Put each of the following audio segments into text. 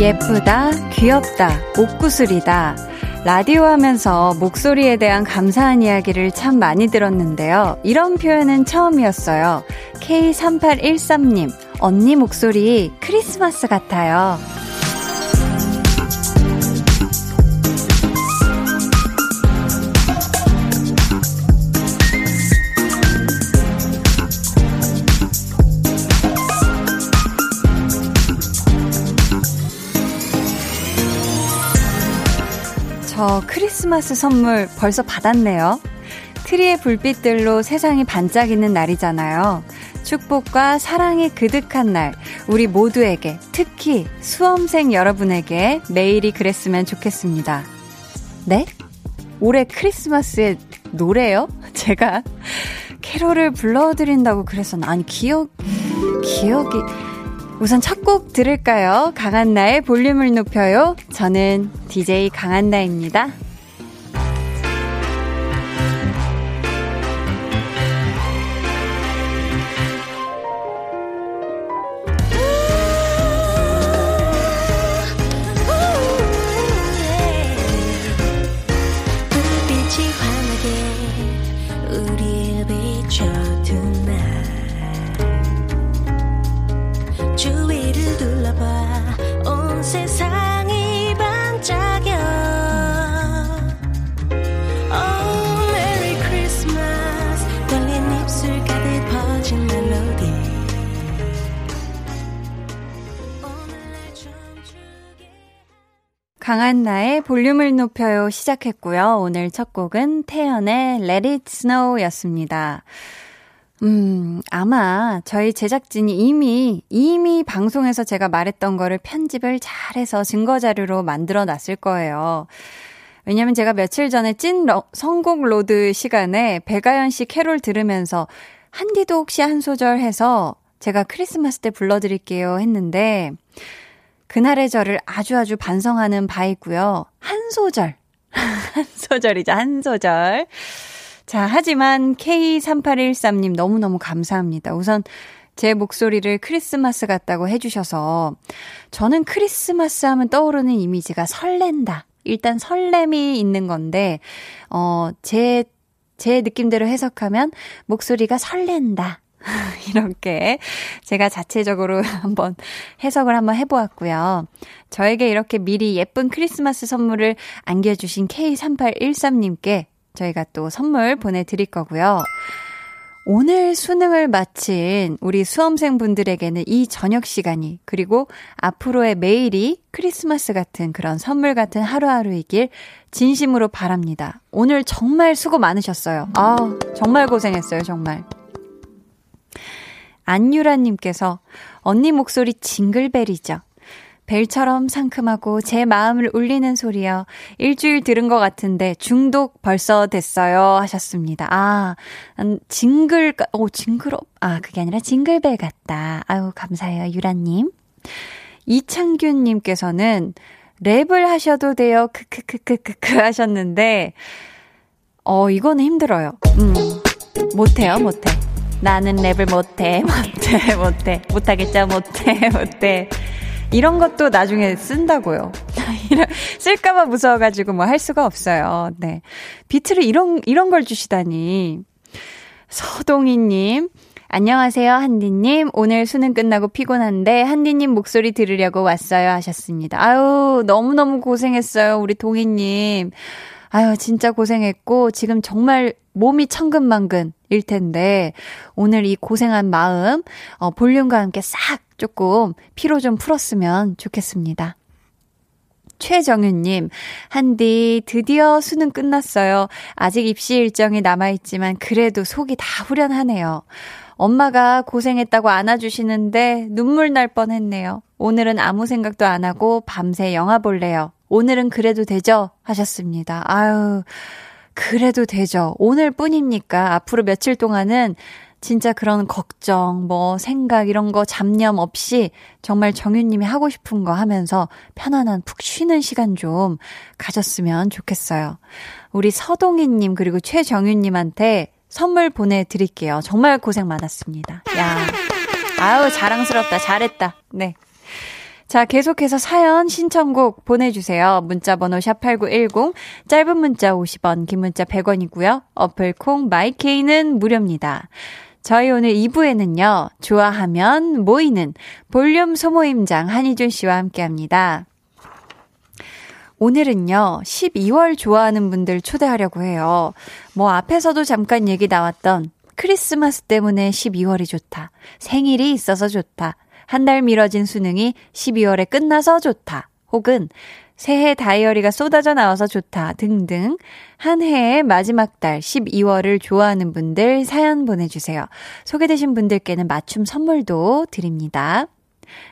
예쁘다, 귀엽다, 옥구슬이다. 라디오 하면서 목소리에 대한 감사한 이야기를 참 많이 들었는데요. 이런 표현은 처음이었어요. K3813님, 언니 목소리 크리스마스 같아요. 저 크리스마스 선물 벌써 받았네요. 트리의 불빛들로 세상이 반짝이는 날이잖아요. 축복과 사랑이 그득한 날, 우리 모두에게, 특히 수험생 여러분에게 매일이 그랬으면 좋겠습니다. 네? 올해 크리스마스에 노래요? 제가 캐롤을 불러드린다고 그래서, 아니, 기억, 기억이, 우선 첫 곡 들을까요? 강한나의 볼륨을 높여요. 저는 DJ 강한나입니다. 강한나의 볼륨을 높여요 시작했고요. 오늘 첫 곡은 태연의 Let It Snow 였습니다. 음, 아마 저희 제작진이 이미, 이미 방송에서 제가 말했던 거를 편집을 잘해서 증거자료로 만들어 놨을 거예요. 왜냐면 제가 며칠 전에 찐 러, 선곡 로드 시간에 백아연 씨 캐롤 들으면서 한디도 혹시 한 소절 해서 제가 크리스마스 때 불러드릴게요 했는데, 그날의 저를 아주 아주 반성하는 바이고요. 한 소절. 한 소절이죠. 한 소절. 자, 하지만 K3813님 너무너무 감사합니다. 우선 제 목소리를 크리스마스 같다고 해주셔서 저는 크리스마스 하면 떠오르는 이미지가 설렌다. 일단 설렘이 있는 건데, 어, 제, 제 느낌대로 해석하면 목소리가 설렌다. 이렇게 제가 자체적으로 한번 해석을 한번 해보았고요. 저에게 이렇게 미리 예쁜 크리스마스 선물을 안겨주신 K3813님께 저희가 또 선물 보내드릴 거고요. 오늘 수능을 마친 우리 수험생분들에게는 이 저녁 시간이 그리고 앞으로의 매일이 크리스마스 같은 그런 선물 같은 하루하루이길 진심으로 바랍니다. 오늘 정말 수고 많으셨어요. 아, 정말 고생했어요, 정말. 안유라님께서 언니 목소리 징글벨이죠. 벨처럼 상큼하고 제 마음을 울리는 소리요. 일주일 들은 것 같은데 중독 벌써 됐어요. 하셨습니다. 아, 음, 징글, 오, 징그럽. 아, 그게 아니라 징글벨 같다. 아유, 감사해요. 유라님. 이창균님께서는 랩을 하셔도 돼요. 크크크크크크 하셨는데, 어, 이거는 힘들어요. 음, 못해요, 못해. 나는 랩을 못해, 못해, 못해, 못하겠죠, 못해, 못해. 이런 것도 나중에 쓴다고요. 쓸까봐 무서워가지고 뭐 할 수가 없어요. 네. 비트를 이런, 이런 걸 주시다니. 서동희님, 안녕하세요, 한디님. 오늘 수능 끝나고 피곤한데, 한디님 목소리 들으려고 왔어요. 하셨습니다. 아유, 너무너무 고생했어요, 우리 동희님. 아유, 진짜 고생했고, 지금 정말 몸이 천근만근 일 텐데, 오늘 이 고생한 마음, 어, 볼륨과 함께 싹 조금 피로 좀 풀었으면 좋겠습니다. 최정윤님, 한디, 드디어 수능 끝났어요. 아직 입시 일정이 남아있지만, 그래도 속이 다 후련하네요. 엄마가 고생했다고 안아주시는데 눈물 날 뻔 했네요. 오늘은 아무 생각도 안 하고 밤새 영화 볼래요. 오늘은 그래도 되죠? 하셨습니다. 아유, 그래도 되죠. 오늘 뿐입니까? 앞으로 며칠 동안은 진짜 그런 걱정, 뭐, 생각, 이런 거 잡념 없이 정말 정윤님이 하고 싶은 거 하면서 편안한 푹 쉬는 시간 좀 가졌으면 좋겠어요. 우리 서동희님, 그리고 최정윤님한테 선물 보내드릴게요. 정말 고생 많았습니다. 야. 아우, 자랑스럽다. 잘했다. 네. 자, 계속해서 사연 신청곡 보내주세요. 문자번호 샵8910, 짧은 문자 50원, 긴 문자 100원이고요. 어플 콩 마이케이는 무료입니다. 저희 오늘 2부에는요, 좋아하면 모이는 볼륨 소모임장 한희준 씨와 함께 합니다. 오늘은요, 12월 좋아하는 분들 초대하려고 해요. 뭐 앞에서도 잠깐 얘기 나왔던 크리스마스 때문에 12월이 좋다. 생일이 있어서 좋다. 한 달 미뤄진 수능이 12월에 끝나서 좋다. 혹은 새해 다이어리가 쏟아져 나와서 좋다. 등등. 한 해의 마지막 달 12월을 좋아하는 분들 사연 보내주세요. 소개되신 분들께는 맞춤 선물도 드립니다.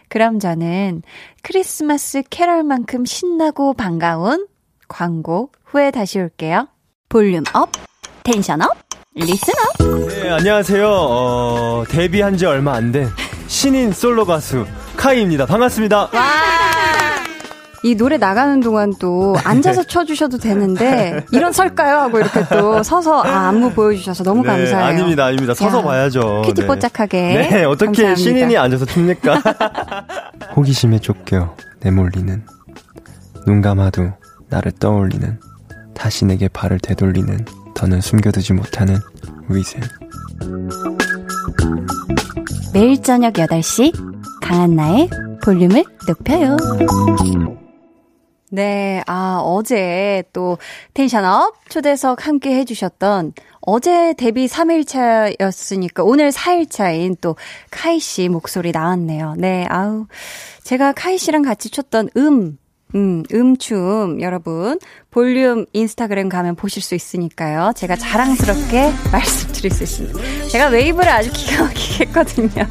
그럼 저는 크리스마스 캐럴만큼 신나고 반가운 광고 후에 다시 올게요. volume up, tension up, listen up. 네, 안녕하세요. 어, 데뷔한 지 얼마 안 된 신인 솔로 가수 카이입니다. 반갑습니다. 와! 이 노래 나가는 동안 또 앉아서 네. 쳐주셔도 되는데 일어설까요 하고 이렇게 또 서서 아, 안무 보여주셔서 너무 네, 감사해요. 아닙니다, 아닙니다. 서서 야, 봐야죠. 퀴티뽀짝하게. 네. 네, 어떻게 감사합니다. 신인이 앉아서 춥니까? 호기심에 쫓겨 내몰리는 눈 감아도 나를 떠올리는 다시 내게 발을 되돌리는 더는 숨겨두지 못하는 위생. 매일 저녁 8시 강한나의 볼륨을 높여요. 네, 아, 어제 또 텐션업 초대석 함께 해주셨던 어제 데뷔 3일차였으니까 오늘 4일차인 또 카이 씨 목소리 나왔네요. 네, 아우. 제가 카이 씨랑 같이 췄던 음, 음, 음춤 여러분 볼륨 인스타그램 가면 보실 수 있으니까요. 제가 자랑스럽게 말씀드릴 수 있습니다. 제가 웨이브를 아주 기가 막히게 했거든요.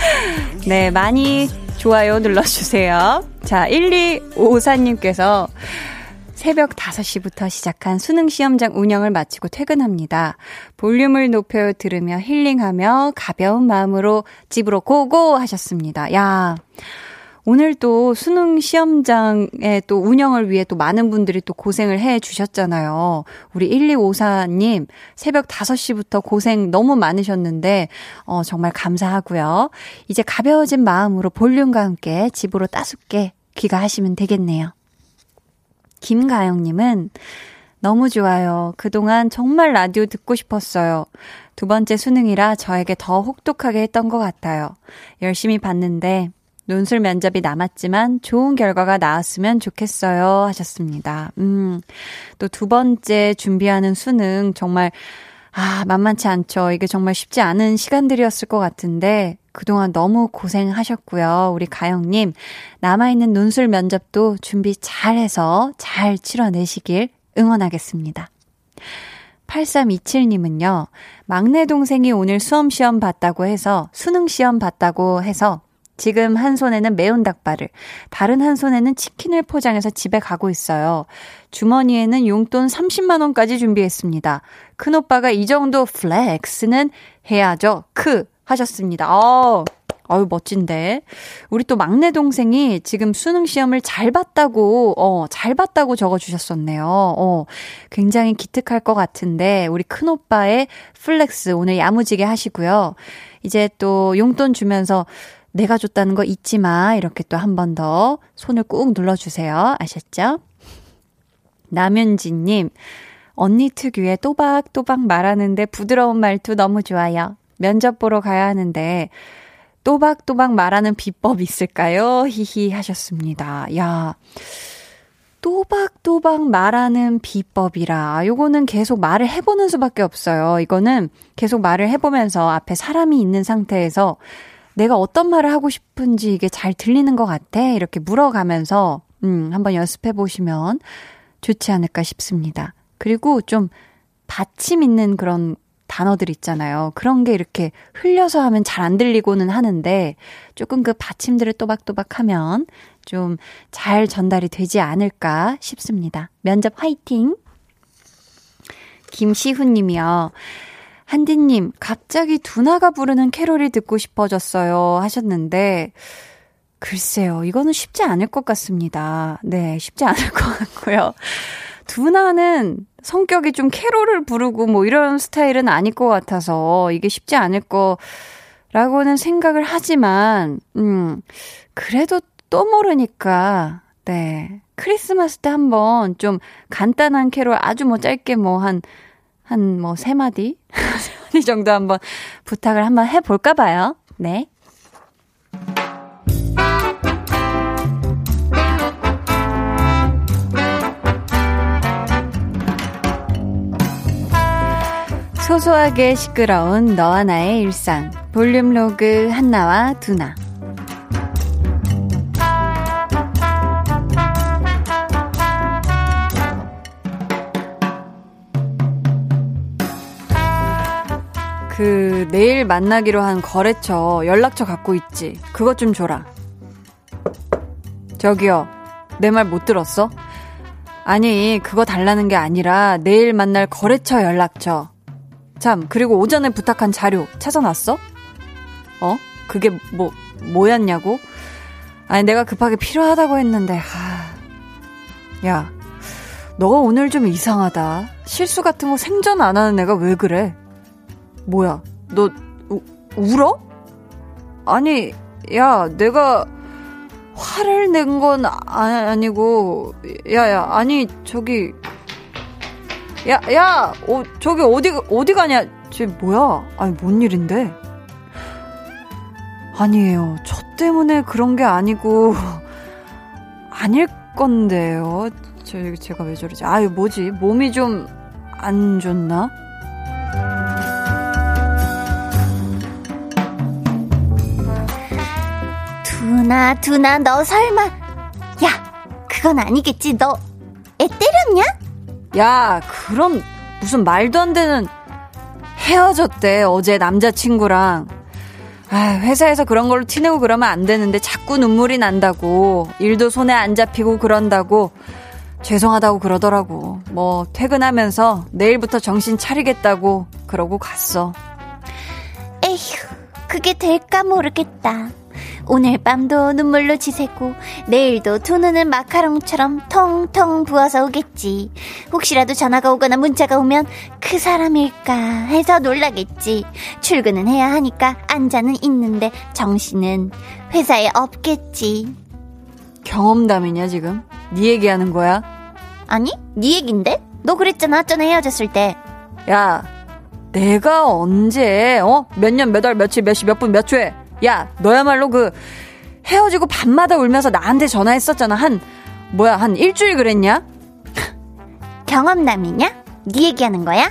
네, 많이 좋아요 눌러주세요. 자, 1254님께서 새벽 5시부터 시작한 수능 시험장 운영을 마치고 퇴근합니다. 볼륨을 높여 들으며 힐링하며 가벼운 마음으로 집으로 go go 하셨습니다. 야. 오늘 또 수능 시험장의 또 운영을 위해 또 많은 분들이 또 고생을 해 주셨잖아요. 우리 1254님, 새벽 5시부터 고생 너무 많으셨는데, 어, 정말 감사하고요. 이제 가벼워진 마음으로 볼륨과 함께 집으로 따숩게 귀가하시면 되겠네요. 김가영님은, 너무 좋아요. 그동안 정말 라디오 듣고 싶었어요. 두 번째 수능이라 저에게 더 혹독하게 했던 것 같아요. 열심히 봤는데 논술 면접이 남았지만 좋은 결과가 나왔으면 좋겠어요. 하셨습니다. 음, 또 두 번째 준비하는 수능 정말, 아, 만만치 않죠. 이게 정말 쉽지 않은 시간들이었을 것 같은데, 그동안 너무 고생하셨고요. 우리 가영님, 남아있는 논술 면접도 준비 잘 해서 잘 치러내시길 응원하겠습니다. 8327님은요, 막내 동생이 오늘 수험시험 봤다고 해서, 수능시험 봤다고 해서 지금 한 손에는 매운 닭발을, 다른 한 손에는 치킨을 포장해서 집에 가고 있어요. 주머니에는 용돈 30만원까지 준비했습니다. 큰 오빠가 이 정도 flex는 해야죠. 크! 하셨습니다. 어, 어유 멋진데. 우리 또 막내 동생이 지금 수능 시험을 잘 봤다고, 어, 잘 봤다고 적어 주셨었네요. 어, 굉장히 기특할 것 같은데, 우리 큰 오빠의 flex 오늘 야무지게 하시고요. 이제 또 용돈 주면서 내가 줬다는 거 잊지 마. 이렇게 또 한 번 더 손을 꾹 눌러주세요. 아셨죠? 남윤지님, 언니 특유의 또박또박 말하는데 부드러운 말투 너무 좋아요. 면접 보러 가야 하는데, 또박또박 말하는 비법 있을까요? 히히 하셨습니다. 야. 또박또박 말하는 비법이라. 요거는 계속 말을 해보는 수밖에 없어요. 이거는 계속 말을 해보면서 앞에 사람이 있는 상태에서 내가 어떤 말을 하고 싶은지 이게 잘 들리는 것 같아. 이렇게 물어가면서, 음, 한번 연습해 보시면 좋지 않을까 싶습니다. 그리고 좀 받침 있는 그런 단어들 있잖아요. 그런 게 이렇게 흘려서 하면 잘 안 들리고는 하는데 조금 그 받침들을 또박또박 하면 좀 잘 전달이 되지 않을까 싶습니다. 면접 화이팅! 김시훈 님이요. 한디님, 갑자기 두나가 부르는 캐롤이 듣고 싶어졌어요. 하셨는데, 글쎄요, 이거는 쉽지 않을 것 같습니다. 네, 쉽지 않을 것 같고요. 두나는 성격이 좀 캐롤을 부르고 뭐 이런 스타일은 아닐 것 같아서 이게 쉽지 않을 거라고는 생각을 하지만, 음, 그래도 또 모르니까, 네. 크리스마스 때 한번 좀 간단한 캐롤 아주 뭐 짧게 뭐 한, 한 뭐 세 마디? 세 마디 정도 한번 부탁을 한번 해볼까 봐요. 네. 소소하게 시끄러운 너와 나의 일상. 볼륨 로그 한나와 두나. 내일 만나기로 한 거래처 연락처 갖고 있지. 그것 좀 줘라. 저기요. 내 말 못 들었어? 아니, 그거 달라는 게 아니라 내일 만날 거래처 연락처. 참, 그리고 오전에 부탁한 자료 찾아놨어? 어? 그게 뭐, 뭐였냐고? 아니, 내가 급하게 필요하다고 했는데, 하. 야, 너가 오늘 좀 이상하다. 실수 같은 거 생전 안 하는 애가 왜 그래? 뭐야, 너, 우, 울어? 아니, 야, 내가 화를 낸건 아, 아니고, 야, 야, 아니, 저기, 야, 야, 어, 저기 어디, 어디 가냐? 쟤 뭐야? 아니, 뭔 일인데? 아니에요. 저 때문에 그런 게 아니고, 아닐 건데요. 저, 제가 왜 저러지? 아유, 뭐지? 몸이 좀 안 좋나? 두나, 두나, 너 설마. 야, 그건 아니겠지. 너 애 때렸냐? 야, 그럼 무슨 말도 안 되는 헤어졌대. 어제 남자친구랑. 아, 회사에서 그런 걸로 티내고 그러면 안 되는데 자꾸 눈물이 난다고. 일도 손에 안 잡히고 그런다고. 죄송하다고 그러더라고. 뭐, 퇴근하면서 내일부터 정신 차리겠다고 그러고 갔어. 에휴, 그게 될까 모르겠다. 오늘 밤도 눈물로 지새고 내일도 두 눈은 마카롱처럼 통통 부어서 오겠지. 혹시라도 전화가 오거나 문자가 오면 그 사람일까 해서 놀라겠지. 출근은 해야 하니까 앉아는 있는데 정신은 회사에 없겠지. 경험담이냐 지금? 네 얘기하는 거야? 아니, 네 얘긴데? 너 그랬잖아, 전에 헤어졌을 때. 야, 내가 언제 어? 몇 년, 몇 월, 며칠, 몇 시, 몇 분, 몇 초에 야, 너야말로 그 헤어지고 밤마다 울면서 나한테 전화했었잖아. 한 뭐야, 한 일주일 그랬냐? 경험남이냐? 네 얘기하는 거야?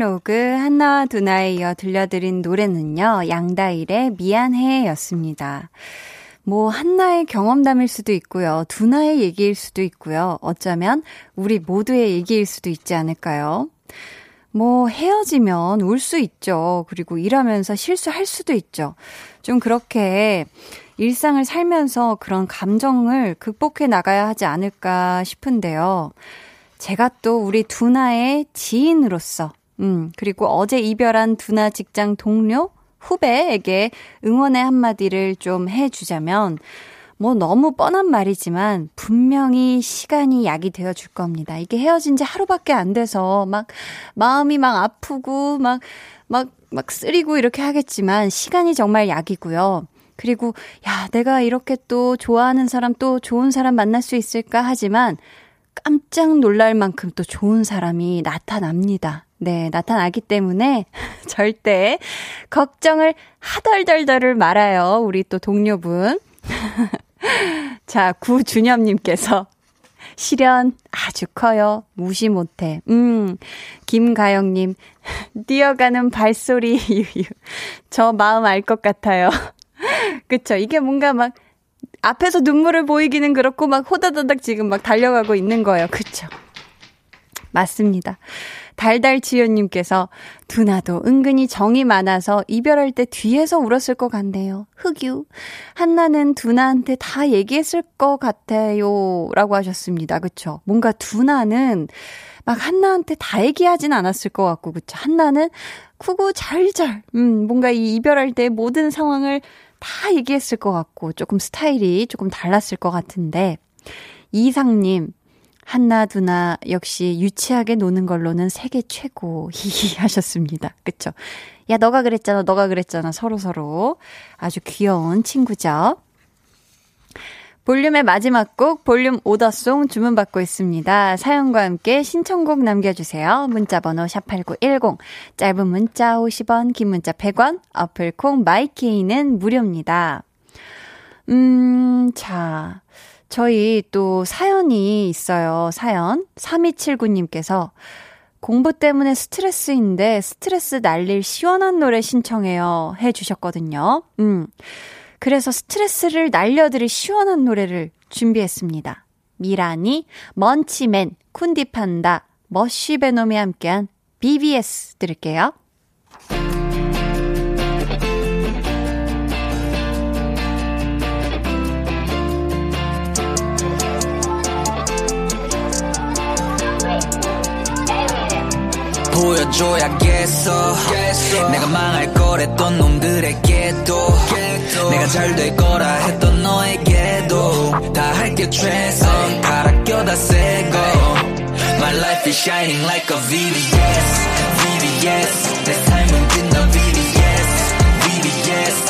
볼륨 로그 하나와 두나에 이어 들려드린 노래는요, 양다일의 미안해 였습니다. 뭐, 한나의 경험담일 수도 있고요, 두나의 얘기일 수도 있고요, 어쩌면 우리 모두의 얘기일 수도 있지 않을까요? 뭐, 헤어지면 울 수 있죠. 그리고 일하면서 실수할 수도 있죠. 좀 그렇게 일상을 살면서 그런 감정을 극복해 나가야 하지 않을까 싶은데요. 제가 또 우리 두나의 지인으로서, 음, 그리고 어제 이별한 두나 직장 동료, 후배에게 응원의 한마디를 좀 해주자면, 뭐 너무 뻔한 말이지만 분명히 시간이 약이 되어 줄 겁니다. 이게 헤어진 지 하루밖에 안 돼서 막 마음이 막 아프고 막, 막, 막 쓰리고 이렇게 하겠지만 시간이 정말 약이고요. 그리고 야, 내가 이렇게 또 좋아하는 사람 또 좋은 사람 만날 수 있을까 하지만 깜짝 놀랄 만큼 또 좋은 사람이 나타납니다. 네, 나타나기 때문에 절대 걱정을 하덜덜덜을 말아요. 우리 또 동료분. 자, 구준엽님께서 시련 아주 커요. 무시 못해. 음, 김가영님, 뛰어가는 발소리. 저 마음 알 것 같아요. 그쵸. 이게 뭔가 막, 앞에서 눈물을 보이기는 그렇고, 막 호다다닥 지금 막 달려가고 있는 거예요. 그쵸. 맞습니다. 달달지연님께서 두나도 은근히 정이 많아서 이별할 때 뒤에서 울었을 것 같네요. 흑유. 한나는 두나한테 다 얘기했을 것 같아요. 라고 하셨습니다. 그쵸? 뭔가 두나는 막 한나한테 다 얘기하진 않았을 것 같고, 그쵸? 한나는 크고 잘잘, 음, 뭔가 이 이별할 때 모든 상황을 다 얘기했을 것 같고, 조금 스타일이 조금 달랐을 것 같은데, 이상님, 한나, 두나, 역시 유치하게 노는 걸로는 세계 최고. 히히 하셨습니다. 그쵸? 야, 너가 그랬잖아, 너가 그랬잖아. 서로 서로. 아주 귀여운 친구죠. 볼륨의 마지막 곡, 볼륨 오더송 주문받고 있습니다. 사연과 함께 신청곡 남겨주세요. 문자번호 샵8910. 짧은 문자 50원, 긴 문자 100원, 어플콩 마이케이는 무료입니다. 음, 자. 저희 또 사연이 있어요. 사연. 3279님께서 공부 때문에 스트레스인데 스트레스 날릴 시원한 노래 신청해요. 해 주셨거든요. 음. 그래서 스트레스를 날려드릴 시원한 노래를 준비했습니다. 미라니, 먼치맨, 쿤디판다, 머쉬베놈이 함께한 BBS 들을게요. 보여줘야겠어. 내가 망할 거랬던 놈들에게도 내가 잘 될 거라 했던 너에게도 다 할게 최선. 갈아 껴다 새고 My life is shining like a VVS VVS 내 삶은 빛나 VVS VVS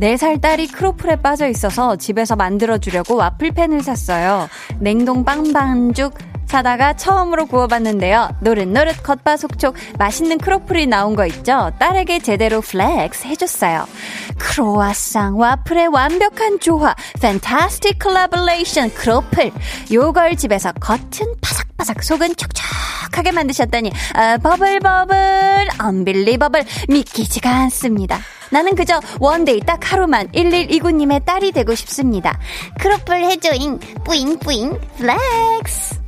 4살 딸이 크로플에 빠져 있어서 집에서 만들어주려고 와플팬을 샀어요. 냉동 빵 반죽 사다가 처음으로 구워봤는데요. 노릇노릇 겉바속촉 맛있는 크로플이 나온 거 있죠? 딸에게 제대로 flex 해줬어요. 크로아상 와플의 완벽한 조화 fantastic collaboration 크로플 요걸 집에서 겉은 바삭바삭 속은 촉촉하게 만드셨다니 아, bubble bubble unbelievable 믿기지가 않습니다. 나는 그저 원데이 딱 하루만 1129님의 딸이 되고 싶습니다. 크로플 해줘잉 뿌잉뿌잉 플렉스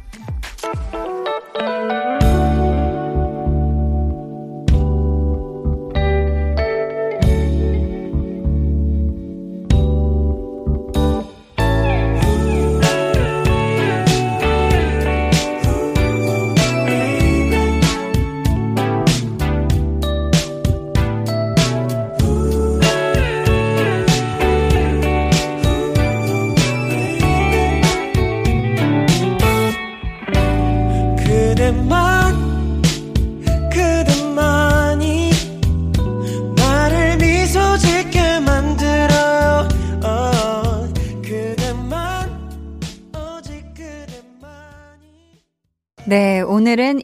Thank you.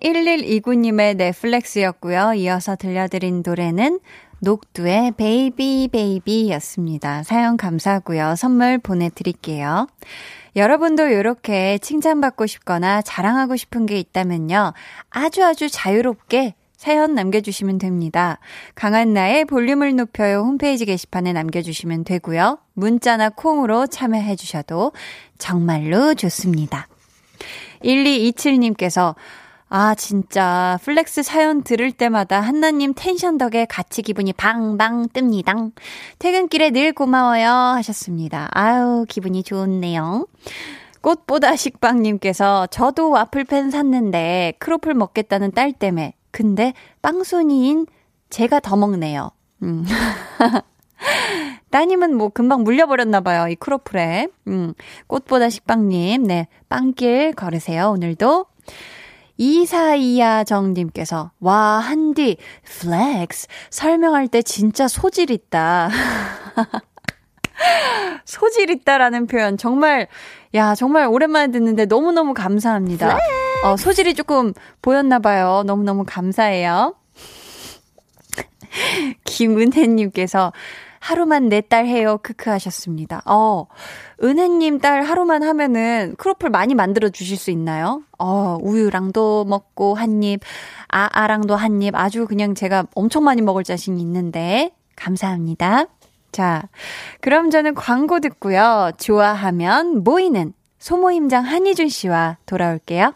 1129님의 네 flex였고요. 이어서 들려드린 노래는 녹두의 Baby Baby였습니다. 사연 감사하고요. 선물 보내드릴게요. 여러분도 이렇게 칭찬받고 싶거나 자랑하고 싶은 게 있다면요. 아주 아주 자유롭게 사연 남겨주시면 됩니다. 강한나의 볼륨을 높여요 홈페이지 게시판에 남겨주시면 되고요. 문자나 콩으로 참여해주셔도 정말로 좋습니다. 1227님께서 아, 진짜, flex 사연 들을 때마다 한나님 텐션 덕에 같이 기분이 방방 뜹니다. 퇴근길에 늘 고마워요 하셨습니다. 아유, 기분이 좋네요. 꽃보다 식빵님께서 저도 와플팬 샀는데 크로플 먹겠다는 딸 때문에 근데 빵순이인 제가 더 먹네요. 음. 따님은 뭐 금방 물려버렸나봐요, 이 크로플에. 음, 꽃보다 식빵님, 네, 빵길 걸으세요, 오늘도. 이사이야 정님께서, 와, 한디, flex. 설명할 때 진짜 소질 있다. 소질 있다라는 표현, 정말, 야, 정말 오랜만에 듣는데 너무너무 감사합니다. 어, 소질이 조금 보였나 봐요. 너무너무 감사해요. 김은혜님께서 하루만 내 딸 해요. 크크 하셨습니다. 어, 은혜님 딸 하루만 하면은 크로플 많이 만들어 주실 수 있나요? 어, 우유랑도 먹고 한 입, 아아랑도 한 입, 아주 그냥 제가 엄청 많이 먹을 자신이 있는데, 감사합니다. 자, 그럼 저는 광고 듣고요. 좋아하면 모이는 소모임장 한희준 씨와 돌아올게요.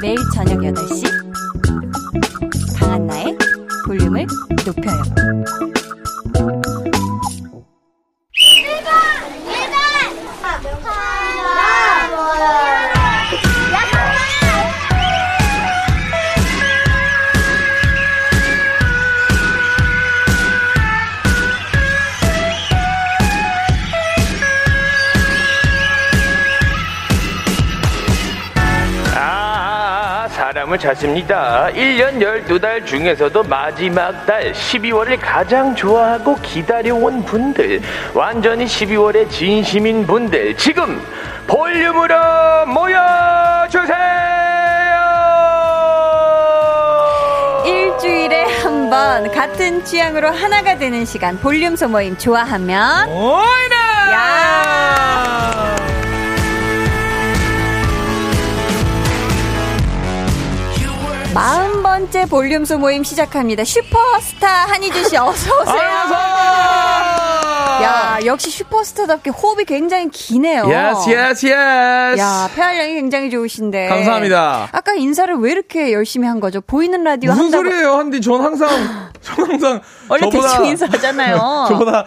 매일 저녁 8시 강한나의 볼륨을 높여요. 아, 사람을 찾습니다. 1년 12달 중에서도 마지막 달 12월을 가장 좋아하고 기다려온 분들, 완전히 12월의 진심인 분들, 지금 볼륨으로 모여주세요! 일주일에 한 번 같은 취향으로 하나가 되는 시간 볼륨 소모임 좋아하면 오이나! 야! 마흔 번째 볼륨 소 모임 시작합니다. 슈퍼스타 한희준 씨 어서 오세요. 야 역시 슈퍼스타답게 호흡이 굉장히 기네요. yes yes yes 야 폐활량이 굉장히 좋으신데. 감사합니다. 아까 인사를 왜 이렇게 열심히 한 거죠? 보이는 라디오 무슨 한다고. 소리예요 한디 전 항상 전 항상 원래 저보다- 대충 인사하잖아요. 저보다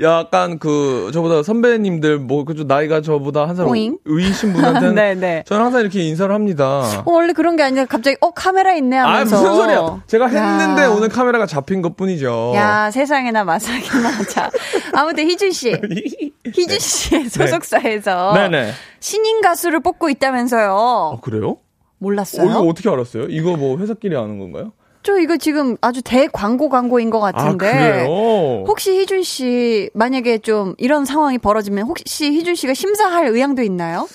약간 그 저보다 선배님들 뭐 그쪽 나이가 저보다 한 살? 위신 분한테는 네 네. 저는 항상 이렇게 인사를 합니다. 어, 원래 그런 게 아니라 갑자기 어 카메라 있네 아 하면서. 무슨 소리야? 제가 했는데 야. 오늘 카메라가 잡힌 것뿐이죠. 야 세상에나 마상에나 자 아무튼 희준 씨 희준 씨의 소속사에서 네. 신인 가수를 뽑고 있다면서요. 아 그래요? 어, 몰랐어요? 이거 어떻게 알았어요? 이거 뭐 회사끼리 아는 건가요? 저 이거 지금 아주 대 광고 광고인 것 같은데. 아 그래요? 혹시 희준 씨 만약에 좀 이런 상황이 벌어지면 혹시 희준 씨가 심사할 의향도 있나요?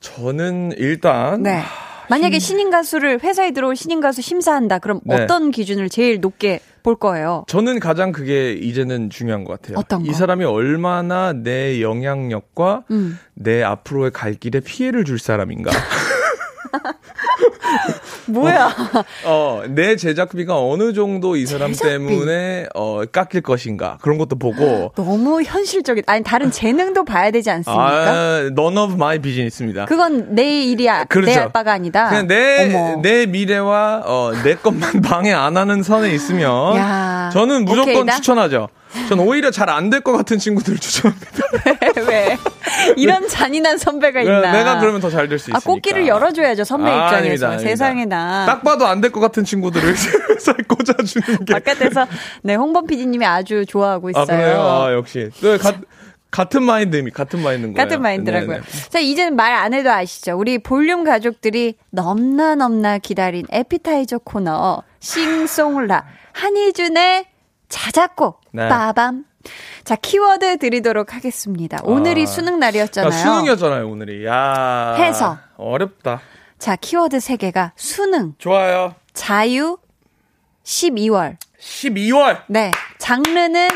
저는 일단 네. 만약에 신인 가수를 회사에 들어올 신인 가수 심사한다. 그럼 네. 어떤 기준을 제일 높게 볼 거예요? 저는 가장 그게 이제는 중요한 것 같아요. 어떤 거? 이 사람이 얼마나 내 영향력과 음. 내 앞으로의 갈 길에 피해를 줄 사람인가. 뭐야? 어, 내 제작비가 어느 정도 이 사람 제작비? 때문에 어, 깎일 것인가. 그런 것도 보고. 너무 현실적인. 아니 다른 재능도 봐야 되지 않습니까? 아, none of my business입니다. 그건 내 일이야. 그렇죠. 내 아빠가 아니다. 그냥 내. 내 미래와, 어, 내 것만 방해 안 하는 선에 있으면. 야, 저는 무조건 오케이다? 추천하죠. 전 오히려 잘 안 될 것 같은 친구들을 추천합니다. 왜? 이런 잔인한 선배가 있나? 내가 그러면 더 잘 될 수 있으니까. 아, 꽃길을 열어줘야죠, 선배 아, 입장에서. 아닙니다, 아닙니다. 세상에 나. 딱 봐도 안 될 것 같은 친구들을 회사에 꽂아주는 게. 바깥에서, 네, 홍범 PD님이 아주 좋아하고 있어요. 아, 그래요? 아, 역시. 네, 가, 같은 마인드, 같은 마인드인 거예요. 같은 마인드라고요. 네네. 자, 이제는 말 안 해도 아시죠? 우리 볼륨 가족들이 넘나 넘나 기다린 에피타이저 코너, 싱송라, 한희준의 자작곡, 네. 빠밤. 자, 키워드 드리도록 하겠습니다. 오늘이 아. 수능 야, 날이었잖아요. 수능이었잖아요, 오늘이. 야. 해서. 어렵다. 자, 키워드 세 개가 수능, 좋아요. 자유, 12월. 12월. 네. 장르는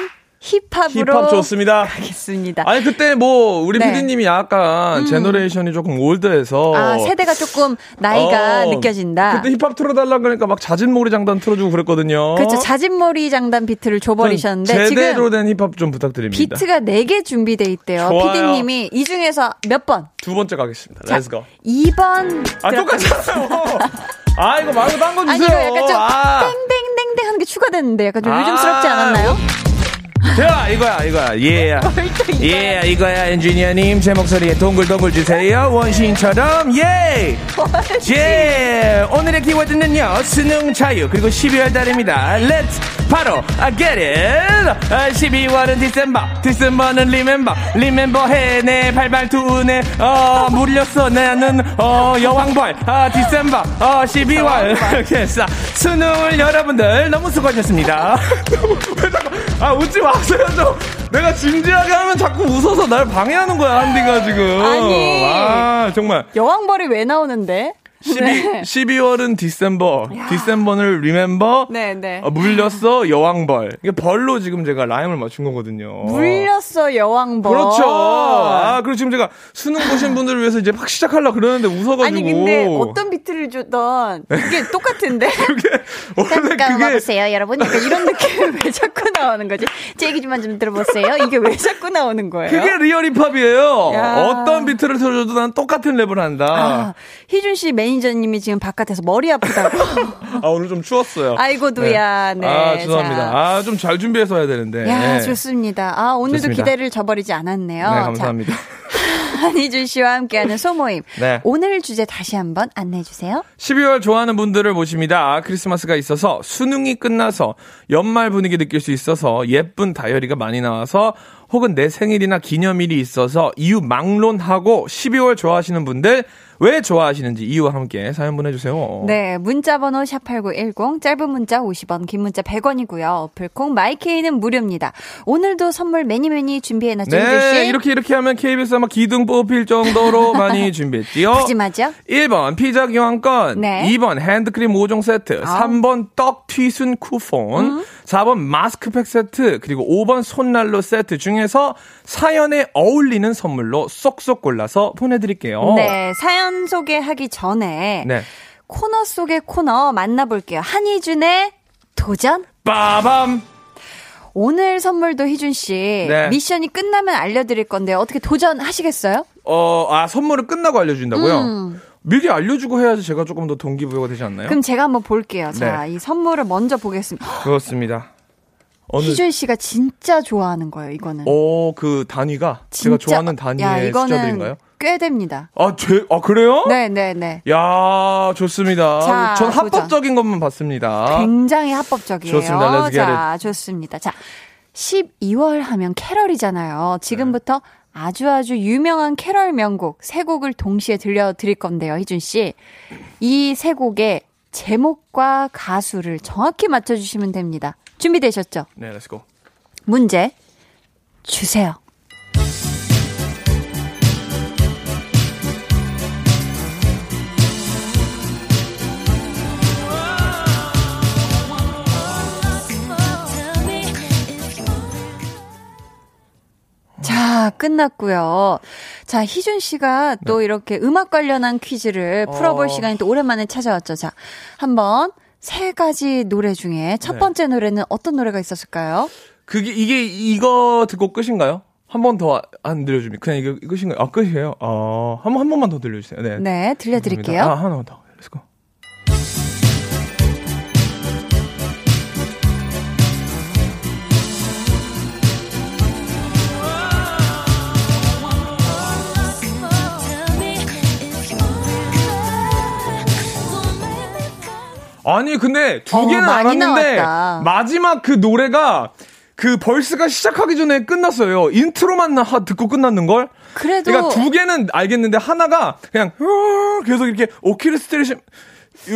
힙합으로 힙합 좋습니다. 가겠습니다. 알겠습니다. 아니 그때 뭐 우리 네. PD님이 약간 generation이 조금 old해서 아, 세대가 조금 나이가 어, 느껴진다. 그때 힙합 틀어달라 그러니까 막 자진몰이 장단 틀어주고 그랬거든요. 그렇죠. 자진머리 장단 비트를 줘버리셨는데 전 제대로 된 힙합 좀 부탁드립니다. 비트가 4개 준비돼 있대요. 좋아요. PD님이 이 중에서 몇 번? 두 번째 가겠습니다. 자, let's go. 2번. 아 똑같잖아요. 아 이거 말고 딴거 아니, 주세요. 이거 약간 좀 아. 땡땡땡땡 하는 게 추가됐는데 약간 좀 아. 요즘스럽지 않았나요? 자, 이거야, 이거야. 예. 예, 이거야, 엔지니어님. 제 목소리에 동글동글 주세요. 원신처럼, 예! 예! 오늘의 키워드는요, 수능 자유, 그리고 12월 달입니다. Let's 바로, I get it! 아, 12월은 디셈버, 디셈버는 리멤버, 리멤버 해, 내 발발투네, 어, 물렸어, 나는, 어, 여왕벌, 아, 디셈버, 어, 12월. 이렇게 해서, 수능을 여러분들 너무 수고하셨습니다. 왜 자꾸, 아, 웃지 마세요, 좀. 내가 진지하게 하면 자꾸 웃어서 날 방해하는 거야, 한디가 지금. 아니. 아, 정말. 여왕벌이 왜 나오는데? 12, 네. 12월은 December, December를 remember, 네, 네. 어, 물렸어 여왕벌. 이게 벌로 지금 제가 라임을 맞춘 거거든요. 물렸어 여왕벌. 그렇죠. 아, 그리고 지금 제가 수능 보신 분들을 위해서 이제 막 시작하려고 그러는데 웃어가지고. 아니 근데 어떤 비트를 줬던 그게 똑같은데 그게 원래 잠깐 그게 와보세요, 여러분. 약간 이런 느낌이 왜 자꾸 나오는 거지? 제 얘기 좀만 좀 들어보세요. 이게 왜 자꾸 나오는 거예요? 그게 real 힙합이에요. 야. 어떤 비트를 틀어줘도 난 똑같은 랩을 한다. 아, 희준 씨 매니저님이 지금 바깥에서 머리 아프다고. 아, 오늘 좀 추웠어요. 아이고도야. 네. 아, 죄송합니다. 자. 아, 좀 잘 준비해서 해야 되는데. 야, 네. 좋습니다. 아, 오늘도 좋습니다. 기대를 저버리지 않았네요. 네, 감사합니다. 자, 한희준 씨와 함께하는 소모임. 네. 오늘 주제 다시 한번 안내해 주세요. 12월 좋아하는 분들을 모십니다. 크리스마스가 있어서 수능이 끝나서 연말 분위기 느낄 수 있어서 예쁜 다이어리가 많이 나와서 혹은 내 생일이나 기념일이 있어서 이유 막론하고 12월 좋아하시는 분들 왜 좋아하시는지 이유와 함께 사연 보내주세요. 네, 문자번호 샵8910, 짧은 문자 50원, 긴 문자 100원이고요. 어플콩 마이케이는 무료입니다. 오늘도 선물 매니 매니 준비해놨죠? 네, 이렇게 이렇게 하면 KBS 아마 기둥 뽑힐 정도로 많이 준비했지요. 푸짐하죠? 1번 피자 교환권, 네. 2번 핸드크림 5종 세트. 음. 3번 떡 튀순 쿠폰, 4번 마스크팩 세트, 그리고 5번 손난로 세트 중에서 사연에 어울리는 선물로 쏙쏙 골라서 보내드릴게요. 네, 사연 소개하기 전에 네. 코너 속의 코너 만나볼게요. 한희준의 도전? 빠밤! 오늘 선물도 희준 씨 네. 미션이 끝나면 알려드릴 건데 어떻게 도전하시겠어요? 어, 아, 선물을 끝나고 알려준다고요? 음. 미리 알려주고 해야지 제가 조금 더 동기부여가 되지 않나요? 그럼 제가 한번 볼게요. 자, 네. 이 선물을 먼저 보겠습니다. 그렇습니다. 어느, 희준 씨가 진짜 좋아하는 거예요, 이거는. 어, 그 단위가 진짜. 제가 좋아하는 단위의 숫자들인가요? 꽤 됩니다. 아, 제, 아, 그래요? 네, 네, 네. 야, 좋습니다. 자, 전 도전. 합법적인 것만 봤습니다. 굉장히 합법적이에요. 좋습니다. 자, 좋습니다. 자, 12월 하면 캐럴이잖아요. 지금부터 아주 아주 유명한 캐럴 명곡 세 곡을 동시에 들려드릴 건데요, 희준 씨. 이 세 곡의 제목과 가수를 정확히 맞춰주시면 됩니다. 준비되셨죠? 네, let's go. 문제 주세요. 자, 끝났고요. 자, 희준 씨가 또 이렇게 음악 관련한 퀴즈를 풀어볼 어. 시간이 또 오랜만에 찾아왔죠. 자, 한번 세 가지 노래 중에 첫 네. 번째 노래는 어떤 노래가 있었을까요? 그게, 이게, 이거 듣고 끝인가요? 한 번 더 안 들려줍니까? 그냥 이거 끝인가요? 아, 끝이에요? 어, 한, 번- 한 번만 더 들려주세요. 네. 네, 들려드릴게요. 감사합니다. 아, 하나만 더. 아니, 근데 두 어, 개는 알았는데, 나왔다. 마지막 그 노래가 그 verse가 시작하기 전에 끝났어요. intro만 나- 하- 듣고 끝났는 걸. 그래도 그러니까 두 개는 알겠는데 하나가 그냥 어, 계속 이렇게 오케스트레이션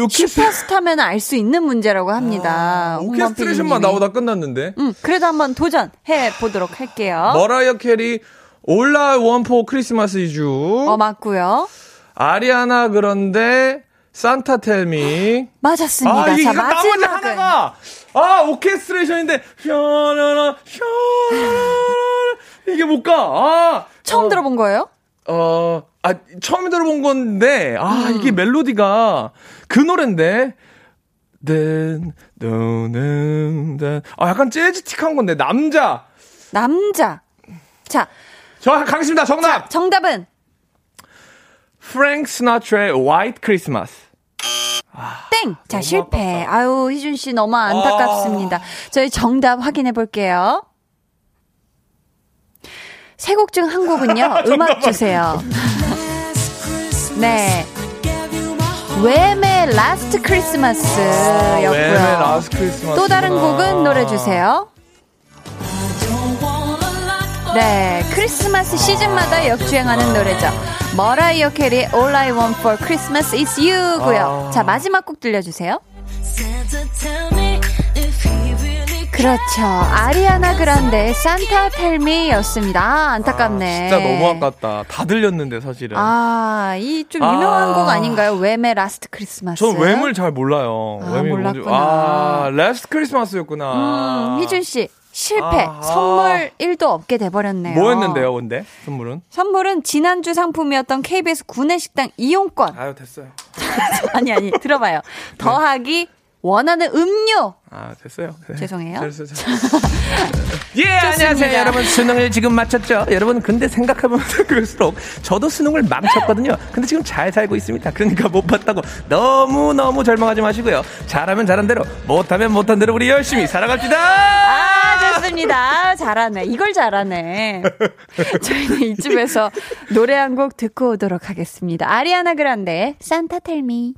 오케스트 슈퍼스타면 알 수 있는 문제라고 합니다. 아, 오케스트레이션만 PD님이. 나오다 끝났는데. 음, 그래도 한번 도전해 보도록 할게요. 머라이어 캐리 All I Want for Christmas is You 어, 맞고요. 아리아나 그런데 산타 텔미 맞았습니다. 아 이게 자, 나머지 하나가 아 오케스트레이션인데 샤라라 샤라라 이게 못 가. 아. 처음 어, 들어본 거예요? 어, 아, 처음 들어본 건데, 아, 음. 이게 멜로디가 그 노랜데, 아, 약간 재즈틱한 건데, 남자. 남자. 자, 저, 가겠습니다. 정답! 정답은 프랭크 시나트라의 White Christmas. 땡! 자, 실패. 아깝다. 아유, 희준 씨 너무 안타깝습니다. 저희 정답 확인해 볼게요. 세 곡 중 한 곡은요, 음악 주세요. 네. 웸의 Last Christmas였고요. 웸 Last Christmas. 또 다른 곡은 노래 주세요. 네, 크리스마스 시즌마다 역주행하는 노래죠. 머라이어 캐리의 All I Want for Christmas is You고요. 아. 자, 마지막 곡 들려주세요. 그렇죠. 아리아나 그란데 Santa Tell Me였습니다. 아, 안타깝네. 진짜 너무 아깝다. 다 들렸는데, 사실은. 아, 이 좀 유명한 아. 곡 아닌가요? 웸의 Last Christmas. 전 웸을 잘 몰라요. 아, 웸이 뭔지. 몰랐구나. 아, Last Christmas였구나. 음, 희준 씨 실패. 아. 선물 1도 없게 돼버렸네요. 뭐였는데요, 근데? 선물은? 선물은 지난주 상품이었던 KBS 구내식당 이용권. 아유, 됐어요. 아니 아니 들어봐요. 더하기 원하는 음료. 아, 됐어요. 네. 죄송해요. 됐어요, 됐어요. 예, 안녕하세요. 여러분, 수능을 지금 마쳤죠? 여러분, 근데 생각해보면 그럴수록 저도 수능을 망쳤거든요. 근데 지금 잘 살고 있습니다. 그러니까 못 봤다고 너무너무 절망하지 마시고요. 잘하면 잘한 대로, 못하면 못한 대로 우리 열심히 살아갑시다! 아 좋습니다. 잘하네. 이걸 잘하네. 저희는 이쯤에서 노래 한 곡 듣고 오도록 하겠습니다. 아리아나 그란데 산타 텔미.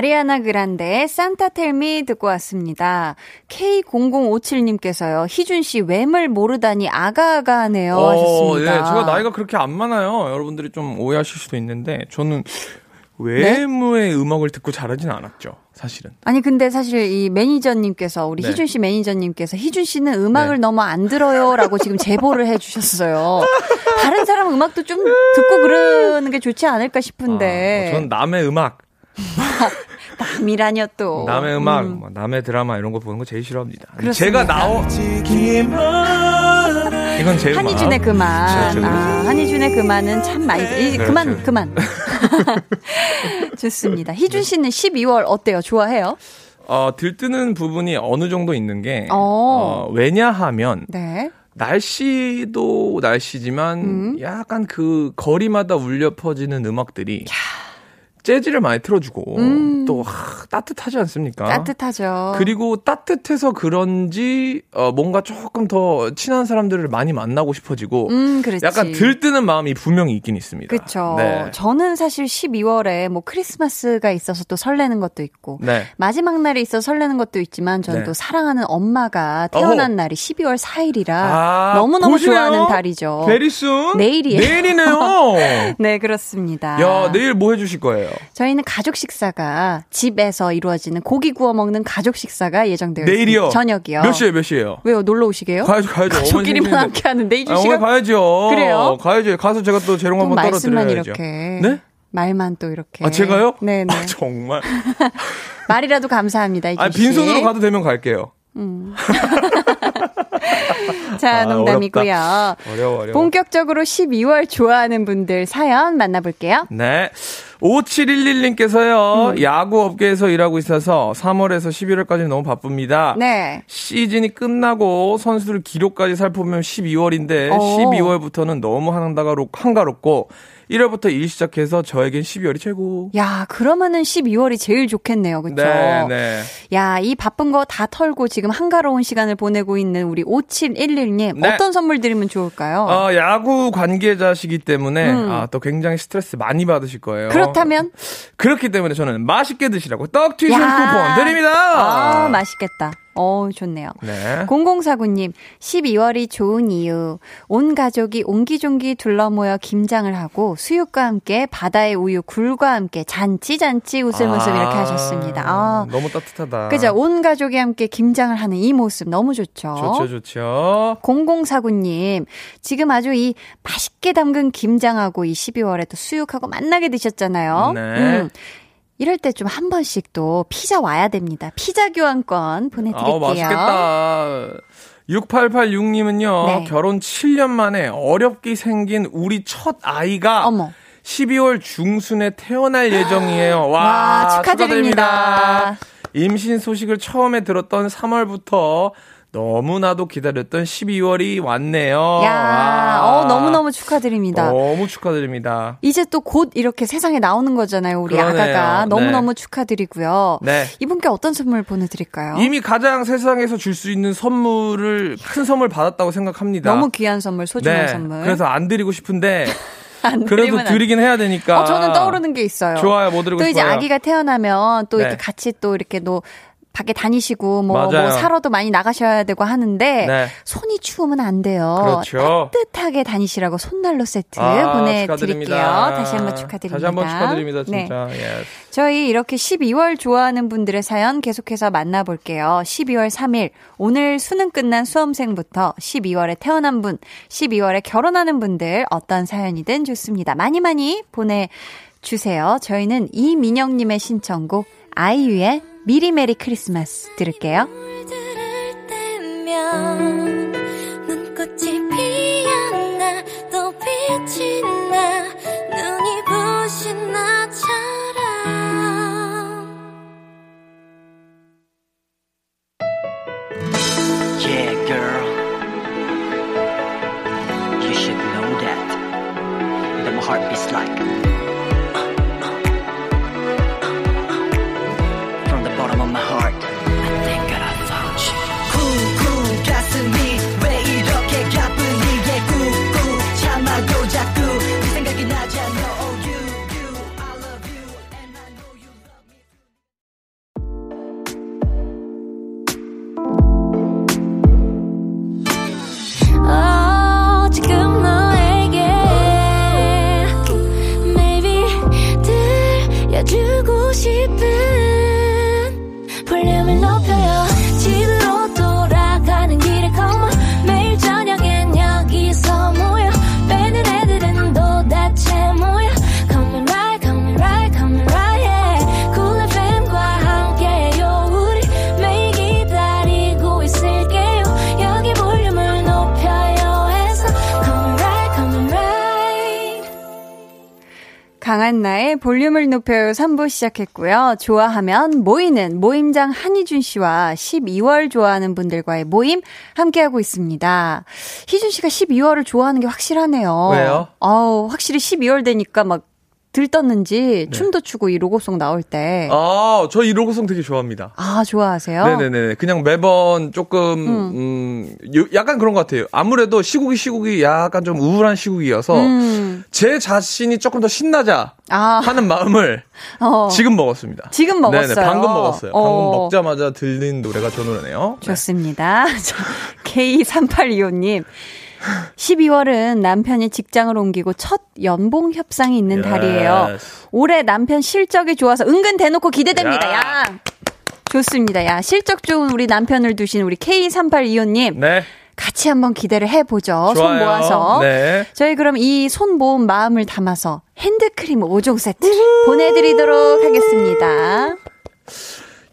아리아나 그란데의 산타 텔미 듣고 왔습니다. K0057님께서요. 희준 씨 웸을 모르다니 아가아가하네요 하셨습니다. 예, 제가 나이가 그렇게 안 많아요. 여러분들이 좀 오해하실 수도 있는데, 저는 외무의 음악을 듣고 자라진 않았죠, 사실은. 아니 근데 사실 이 매니저님께서 우리 네. 희준 씨 매니저님께서 희준 씨는 음악을 네. 너무 안 들어요 라고 지금 제보를 해 주셨어요. 다른 사람 음악도 좀 듣고 그러는 게 좋지 않을까 싶은데. 아, 전 남의 음악, 남이라뇨 또. 남의 음악, 음. 뭐 남의 드라마 이런 거 보는 거 제일 싫어합니다. 그렇습니다. 제가 나오, 이건 제. 한희준의 그만. 제- 제- 아, 한희준의 그만은 참 많이. 이, 그렇죠. 그만, 그만. 좋습니다. 희준 씨는 12월 어때요? 좋아해요? 어, 들뜨는 부분이 어느 정도 있는 게, 어. 어, 왜냐하면, 네. 날씨도 날씨지만, 음. 약간 그 거리마다 울려 퍼지는 음악들이, 재즈를 많이 틀어주고, 음. 또, 하, 따뜻하지 않습니까? 따뜻하죠. 그리고 따뜻해서 그런지, 어, 뭔가 조금 더 친한 사람들을 많이 만나고 싶어지고, 음. 약간 들뜨는 마음이 분명히 있긴 있습니다. 그쵸. 네. 저는 사실 12월에 뭐 크리스마스가 있어서 또 설레는 것도 있고, 네. 마지막 날에 있어 설레는 것도 있지만, 저는 네. 또 사랑하는 엄마가 태어난 어허. 날이 12월 4일이라 아, 너무너무 곧이네요? 좋아하는 달이죠. 베리순? 내일이에요. 내일이네요. 네, 그렇습니다. 야, 내일 뭐 해주실 거예요? 저희는 가족 식사가 집에서 이루어지는 고기 구워 먹는 가족 식사가 예정되어 내일이요? 있습니다. 저녁이요. 몇 시에 몇 시에요? 왜요? 놀러 오시게요? 가야죠, 가야죠. 가족끼리만 함께 하는데 이주 아, 씨가 어머니 가야죠. 그래요? 가야죠. 가서 제가 또 재롱 또 한번 말씀만 떨어드려야죠. 이렇게 네? 말만 또 이렇게 아, 제가요? 네네 아, 정말. 말이라도 감사합니다 아, 씨. 빈손으로 가도 되면 갈게요. 자 아, 농담이고요. 어려워, 어려워. 본격적으로 12월 좋아하는 분들 사연 만나볼게요. 네. 5711님께서요, 음. 야구 업계에서 일하고 있어서 3월에서 11월까지 너무 바쁩니다. 네. 시즌이 끝나고 선수들 기록까지 살펴보면 12월인데, 어. 12월부터는 너무 한가롭, 한가롭고, 1월부터 일 시작해서 저에겐 12월이 최고. 야, 그러면은 12월이 제일 좋겠네요. 그쵸? 네, 네. 야, 이 바쁜 거 다 털고 지금 한가로운 시간을 보내고 있는 우리 5711님. 네. 어떤 선물 드리면 좋을까요? 어, 야구 관계자시기 때문에, 음. 아, 또 굉장히 스트레스 많이 받으실 거예요. 그렇다면? 그렇기 때문에 저는 맛있게 드시라고 떡 튀김 야. 쿠폰 드립니다! 아, 맛있겠다. 어, 좋네요. 네. 0049님, 12월이 좋은 이유. 온 가족이 옹기종기 둘러 모여 김장을 하고 수육과 함께 바다의 우유 굴과 함께 잔치 잔치 웃을 모습 이렇게 하셨습니다. 아. 너무 따뜻하다. 그죠. 온 가족이 함께 김장을 하는 이 모습 너무 좋죠. 좋죠, 좋죠. 0049님, 지금 아주 이 맛있게 담근 김장하고 이 12월에 또 수육하고 만나게 되셨잖아요. 네. 이럴 때 좀 한 번씩 또 피자 와야 됩니다. 피자 교환권 보내드릴게요. 아우, 맛있겠다. 6886님은요, 네. 결혼 7년 만에 어렵게 생긴 우리 첫 아이가 어머. 12월 중순에 태어날 예정이에요. 와, 와, 축하드립니다. 임신 소식을 처음에 들었던 3월부터 너무나도 기다렸던 12월이 왔네요. 야, 와. 어, 너무너무 축하드립니다. 너무 축하드립니다. 이제 또 곧 이렇게 세상에 나오는 거잖아요, 우리 그러네요. 아가가. 네. 너무너무 축하드리고요. 네. 이분께 어떤 선물 보내드릴까요? 이미 가장 세상에서 줄 수 있는 선물을 큰 선물 받았다고 생각합니다. 너무 귀한 선물, 소중한 네. 선물. 그래도 안 드리고 싶은데 안 그래도 드리긴 해야 되니까. 어, 저는 떠오르는 게 있어요. 좋아요. 뭐 드리고 또 이제 싶어요? 아기가 태어나면 또 이렇게 네. 같이 또 이렇게 또 밖에 다니시고 뭐. 뭐 사러도 많이 나가셔야 되고 하는데 네. 손이 추우면 안 돼요. 그렇죠. 따뜻하게 다니시라고 손난로 세트 아, 보내드릴게요. 다시 한번 축하드립니다. 다시 한번 축하드립니다, 네. 진짜. 예. 저희 이렇게 12월 좋아하는 분들의 사연 계속해서 만나볼게요. 12월 3일 오늘 수능 끝난 수험생부터 12월에 태어난 분, 12월에 결혼하는 분들 어떤 사연이든 좋습니다. 많이 많이 보내 주세요. 저희는 이민영님의 신청곡 아이유의 미리 메리 크리스마스 들을게요. 들을 때 강한나의 볼륨을 높여요 3부 시작했고요. 좋아하면 모이는 모임장 한희준 씨와 12월 좋아하는 분들과의 모임 함께하고 있습니다. 희준 씨가 12월을 좋아하는 게 확실하네요. 왜요? 아우, 확실히 12월 되니까 막 들떴는지 춤도 추고 이 로고송 나올 때. 아, 저 이 로고송 되게 좋아합니다. 아, 좋아하세요? 네네네. 그냥 매번 조금, 음, 요- 약간 그런 것 같아요. 아무래도 시국이 시국이 약간 좀 우울한 시국이어서 음. 제 자신이 조금 더 신나자 아, 하는 마음을 어. 지금 먹었습니다. 지금 먹었어요. 네네, 방금 먹었어요. 방금 어. 먹자마자 들린 노래가 저 노래네요. 네. 좋습니다. 자, K3825님. 12월은 남편이 직장을 옮기고 첫 연봉 협상이 있는 달이에요. 올해 남편 실적이 좋아서 은근 대놓고 기대됩니다. 야. 야. 좋습니다. 야, 실적 좋은 우리 남편을 두신 우리 K3825님. 네. 같이 한번 기대를 해보죠. 손 좋아요. 모아서. 네. 저희 그럼 이 손 모은 마음을 담아서 핸드크림 5종 세트를 보내드리도록 하겠습니다.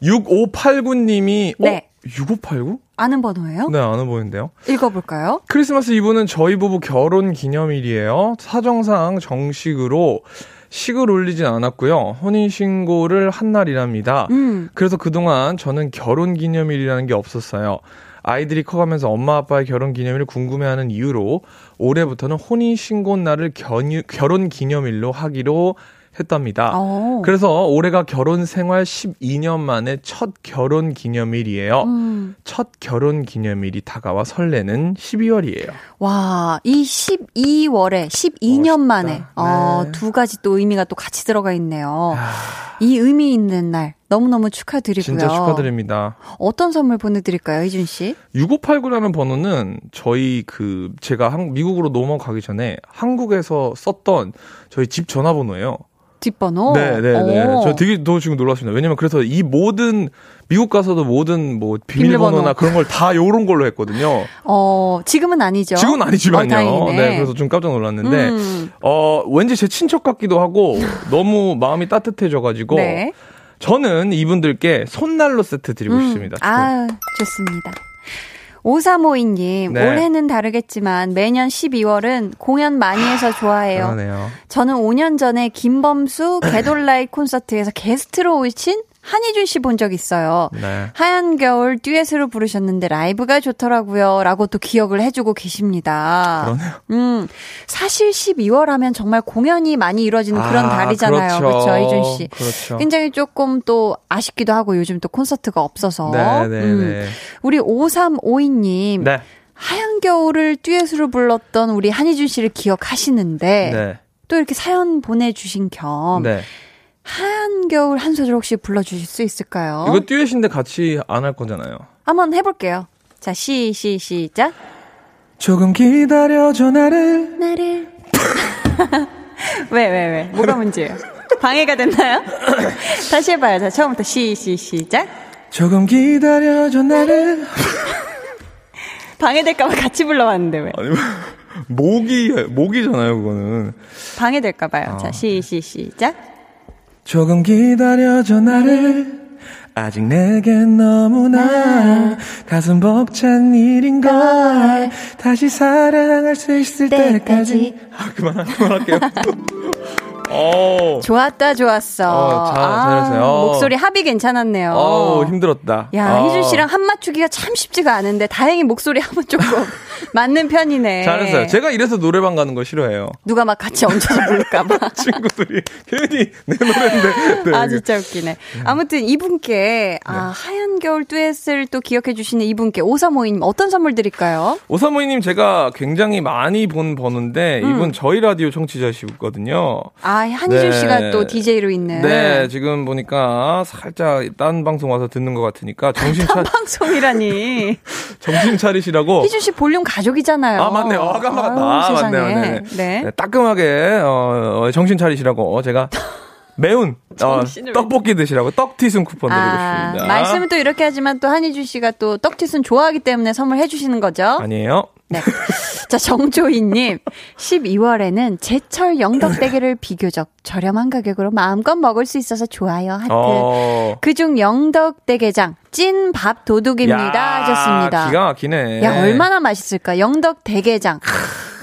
6589님이, 네. 어? 6589? 아는 번호예요? 네, 아는 보이는데요. 읽어볼까요? 크리스마스 이브는 저희 부부 결혼 기념일이에요. 사정상 정식으로 식을 올리진 않았고요. 혼인신고를 한 날이랍니다. 음. 그래서 그동안 저는 결혼 기념일이라는 게 없었어요. 아이들이 커가면서 엄마 아빠의 결혼 기념일을 궁금해하는 이유로 올해부터는 혼인신고 날을 견유, 결혼 기념일로 하기로 했답니다. 어. 그래서 올해가 결혼 생활 12년 만에 첫 결혼 기념일이에요. 음. 첫 결혼 기념일이 다가와 설레는 12월이에요. 와, 이 12월에 12년 만에 어, 네. 두 가지 또 의미가 또 같이 들어가 있네요. 이 의미 있는 날 너무너무 축하드리고요. 진짜 축하드립니다. 어떤 선물 보내드릴까요, 희준 씨? 6589라는 번호는 저희 그 제가 한- 미국으로 넘어가기 전에 한국에서 썼던 저희 집 전화번호예요. 뒷번호? 네, 네, 네. 오. 저 되게 너 지금 놀랐습니다. 왜냐면 그래서 이 모든 미국 가서도 모든 뭐 비밀번호나 비밀번호. 그런 걸 다 요런 걸로 했거든요. 어, 지금은 아니죠. 지금은 아니지만요. 어. 네, 그래서 좀 깜짝 놀랐는데 음. 어 왠지 제 친척 같기도 하고 너무 마음이 따뜻해져가지고 네. 저는 이분들께 손난로 세트 드리고 음. 싶습니다. 아, 좋습니다. 5352님, 네. 올해는 다르겠지만 매년 12월은 공연 많이 해서 좋아해요. 그러네요. 저는 5년 전에 김범수 개돌라이 콘서트에서 게스트로 오신 한희준 씨 본 적 있어요. 네. 하얀 겨울 듀엣으로 부르셨는데 라이브가 좋더라고요. 라고 또 기억을 해주고 계십니다. 그러네요. 음, 사실 12월 하면 정말 공연이 많이 이루어지는 그런 아, 달이잖아요. 그렇죠. 그렇죠, 희준 씨. 그렇죠. 굉장히 조금 또 아쉽기도 하고 요즘 또 콘서트가 없어서. 네, 네, 음, 네. 우리 5352님. 네. 하얀 겨울을 듀엣으로 불렀던 우리 한희준 씨를 기억하시는데 네. 또 이렇게 사연 보내주신 겸 네. 하얀 겨울 한 소절 혹시 불러주실 수 있을까요? 이거 듀엣인데 같이 안 할 거잖아요. 한번 해볼게요. 자, 시, 시, 시작. 조금 기다려줘 나를 나를. 왜, 왜, 왜? 뭐가 문제예요? 방해가 됐나요? 다시 해봐요. 자, 처음부터 시, 시, 시작. 조금 기다려줘 나를 방해될까봐 같이 불러왔는데 왜? 아니 목이 목이잖아요 그거는 방해될까봐요. 어. 자, 시, 시, 시작. 조금 기다려줘 나를. 아직 내겐 너무나 가슴 벅찬 일인걸. 다시 사랑할 수 있을 때까지. 아 그만 그만할게요 어, 좋았다, 좋았어. 어, 잘- 잘했어요. 어. 목소리 합이 괜찮았네요. 어 힘들었다 야, 아. 희준 씨랑 합 맞추기가 참 쉽지가 않은데 다행히 목소리 합은 조금 맞는 편이네. 잘했어요 제가 이래서 노래방 가는 거 싫어해요 누가 막 같이 얹혀서 부를까봐. 친구들이 괜히 내 노래인데 네, 아. 진짜 웃기네. 아무튼 이분께, 아, 하얀 겨울 듀엣을 또 기억해 주시는 이분께 오사모임 어떤 선물 드릴까요? 오사모이님 제가 굉장히 많이 본 번호인데 음. 이분 저희 라디오 청취자시거든요. 아, 한희준 네. 씨가 또 DJ로 있는. 네, 지금 보니까 살짝 딴 방송 와서 듣는 것 같으니까 정신 차 방송이라니. 정신 차리시라고. 희준 씨 볼륨 가족이잖아요. 아 맞네, 아 깜빡았다. 아. 맞네, 맞네. 네. 네, 따끔하게 어, 어, 정신 차리시라고 제가 매운 어, 떡볶이 드시라고 떡티순 쿠폰 드리고 아, 싶습니다. 말씀은 또 이렇게 하지만 또 한희준 씨가 또 떡튀순 좋아하기 때문에 선물해 주시는 거죠? 아니에요. 네. 자, 정조희님. 12월에는 제철 영덕대게를 비교적 저렴한 가격으로 마음껏 먹을 수 있어서 좋아요. 하트. 어. 그중 영덕대게장 찐 밥 도둑입니다. 야, 하셨습니다. 기가 막히네. 야, 얼마나 맛있을까? 영덕대게장.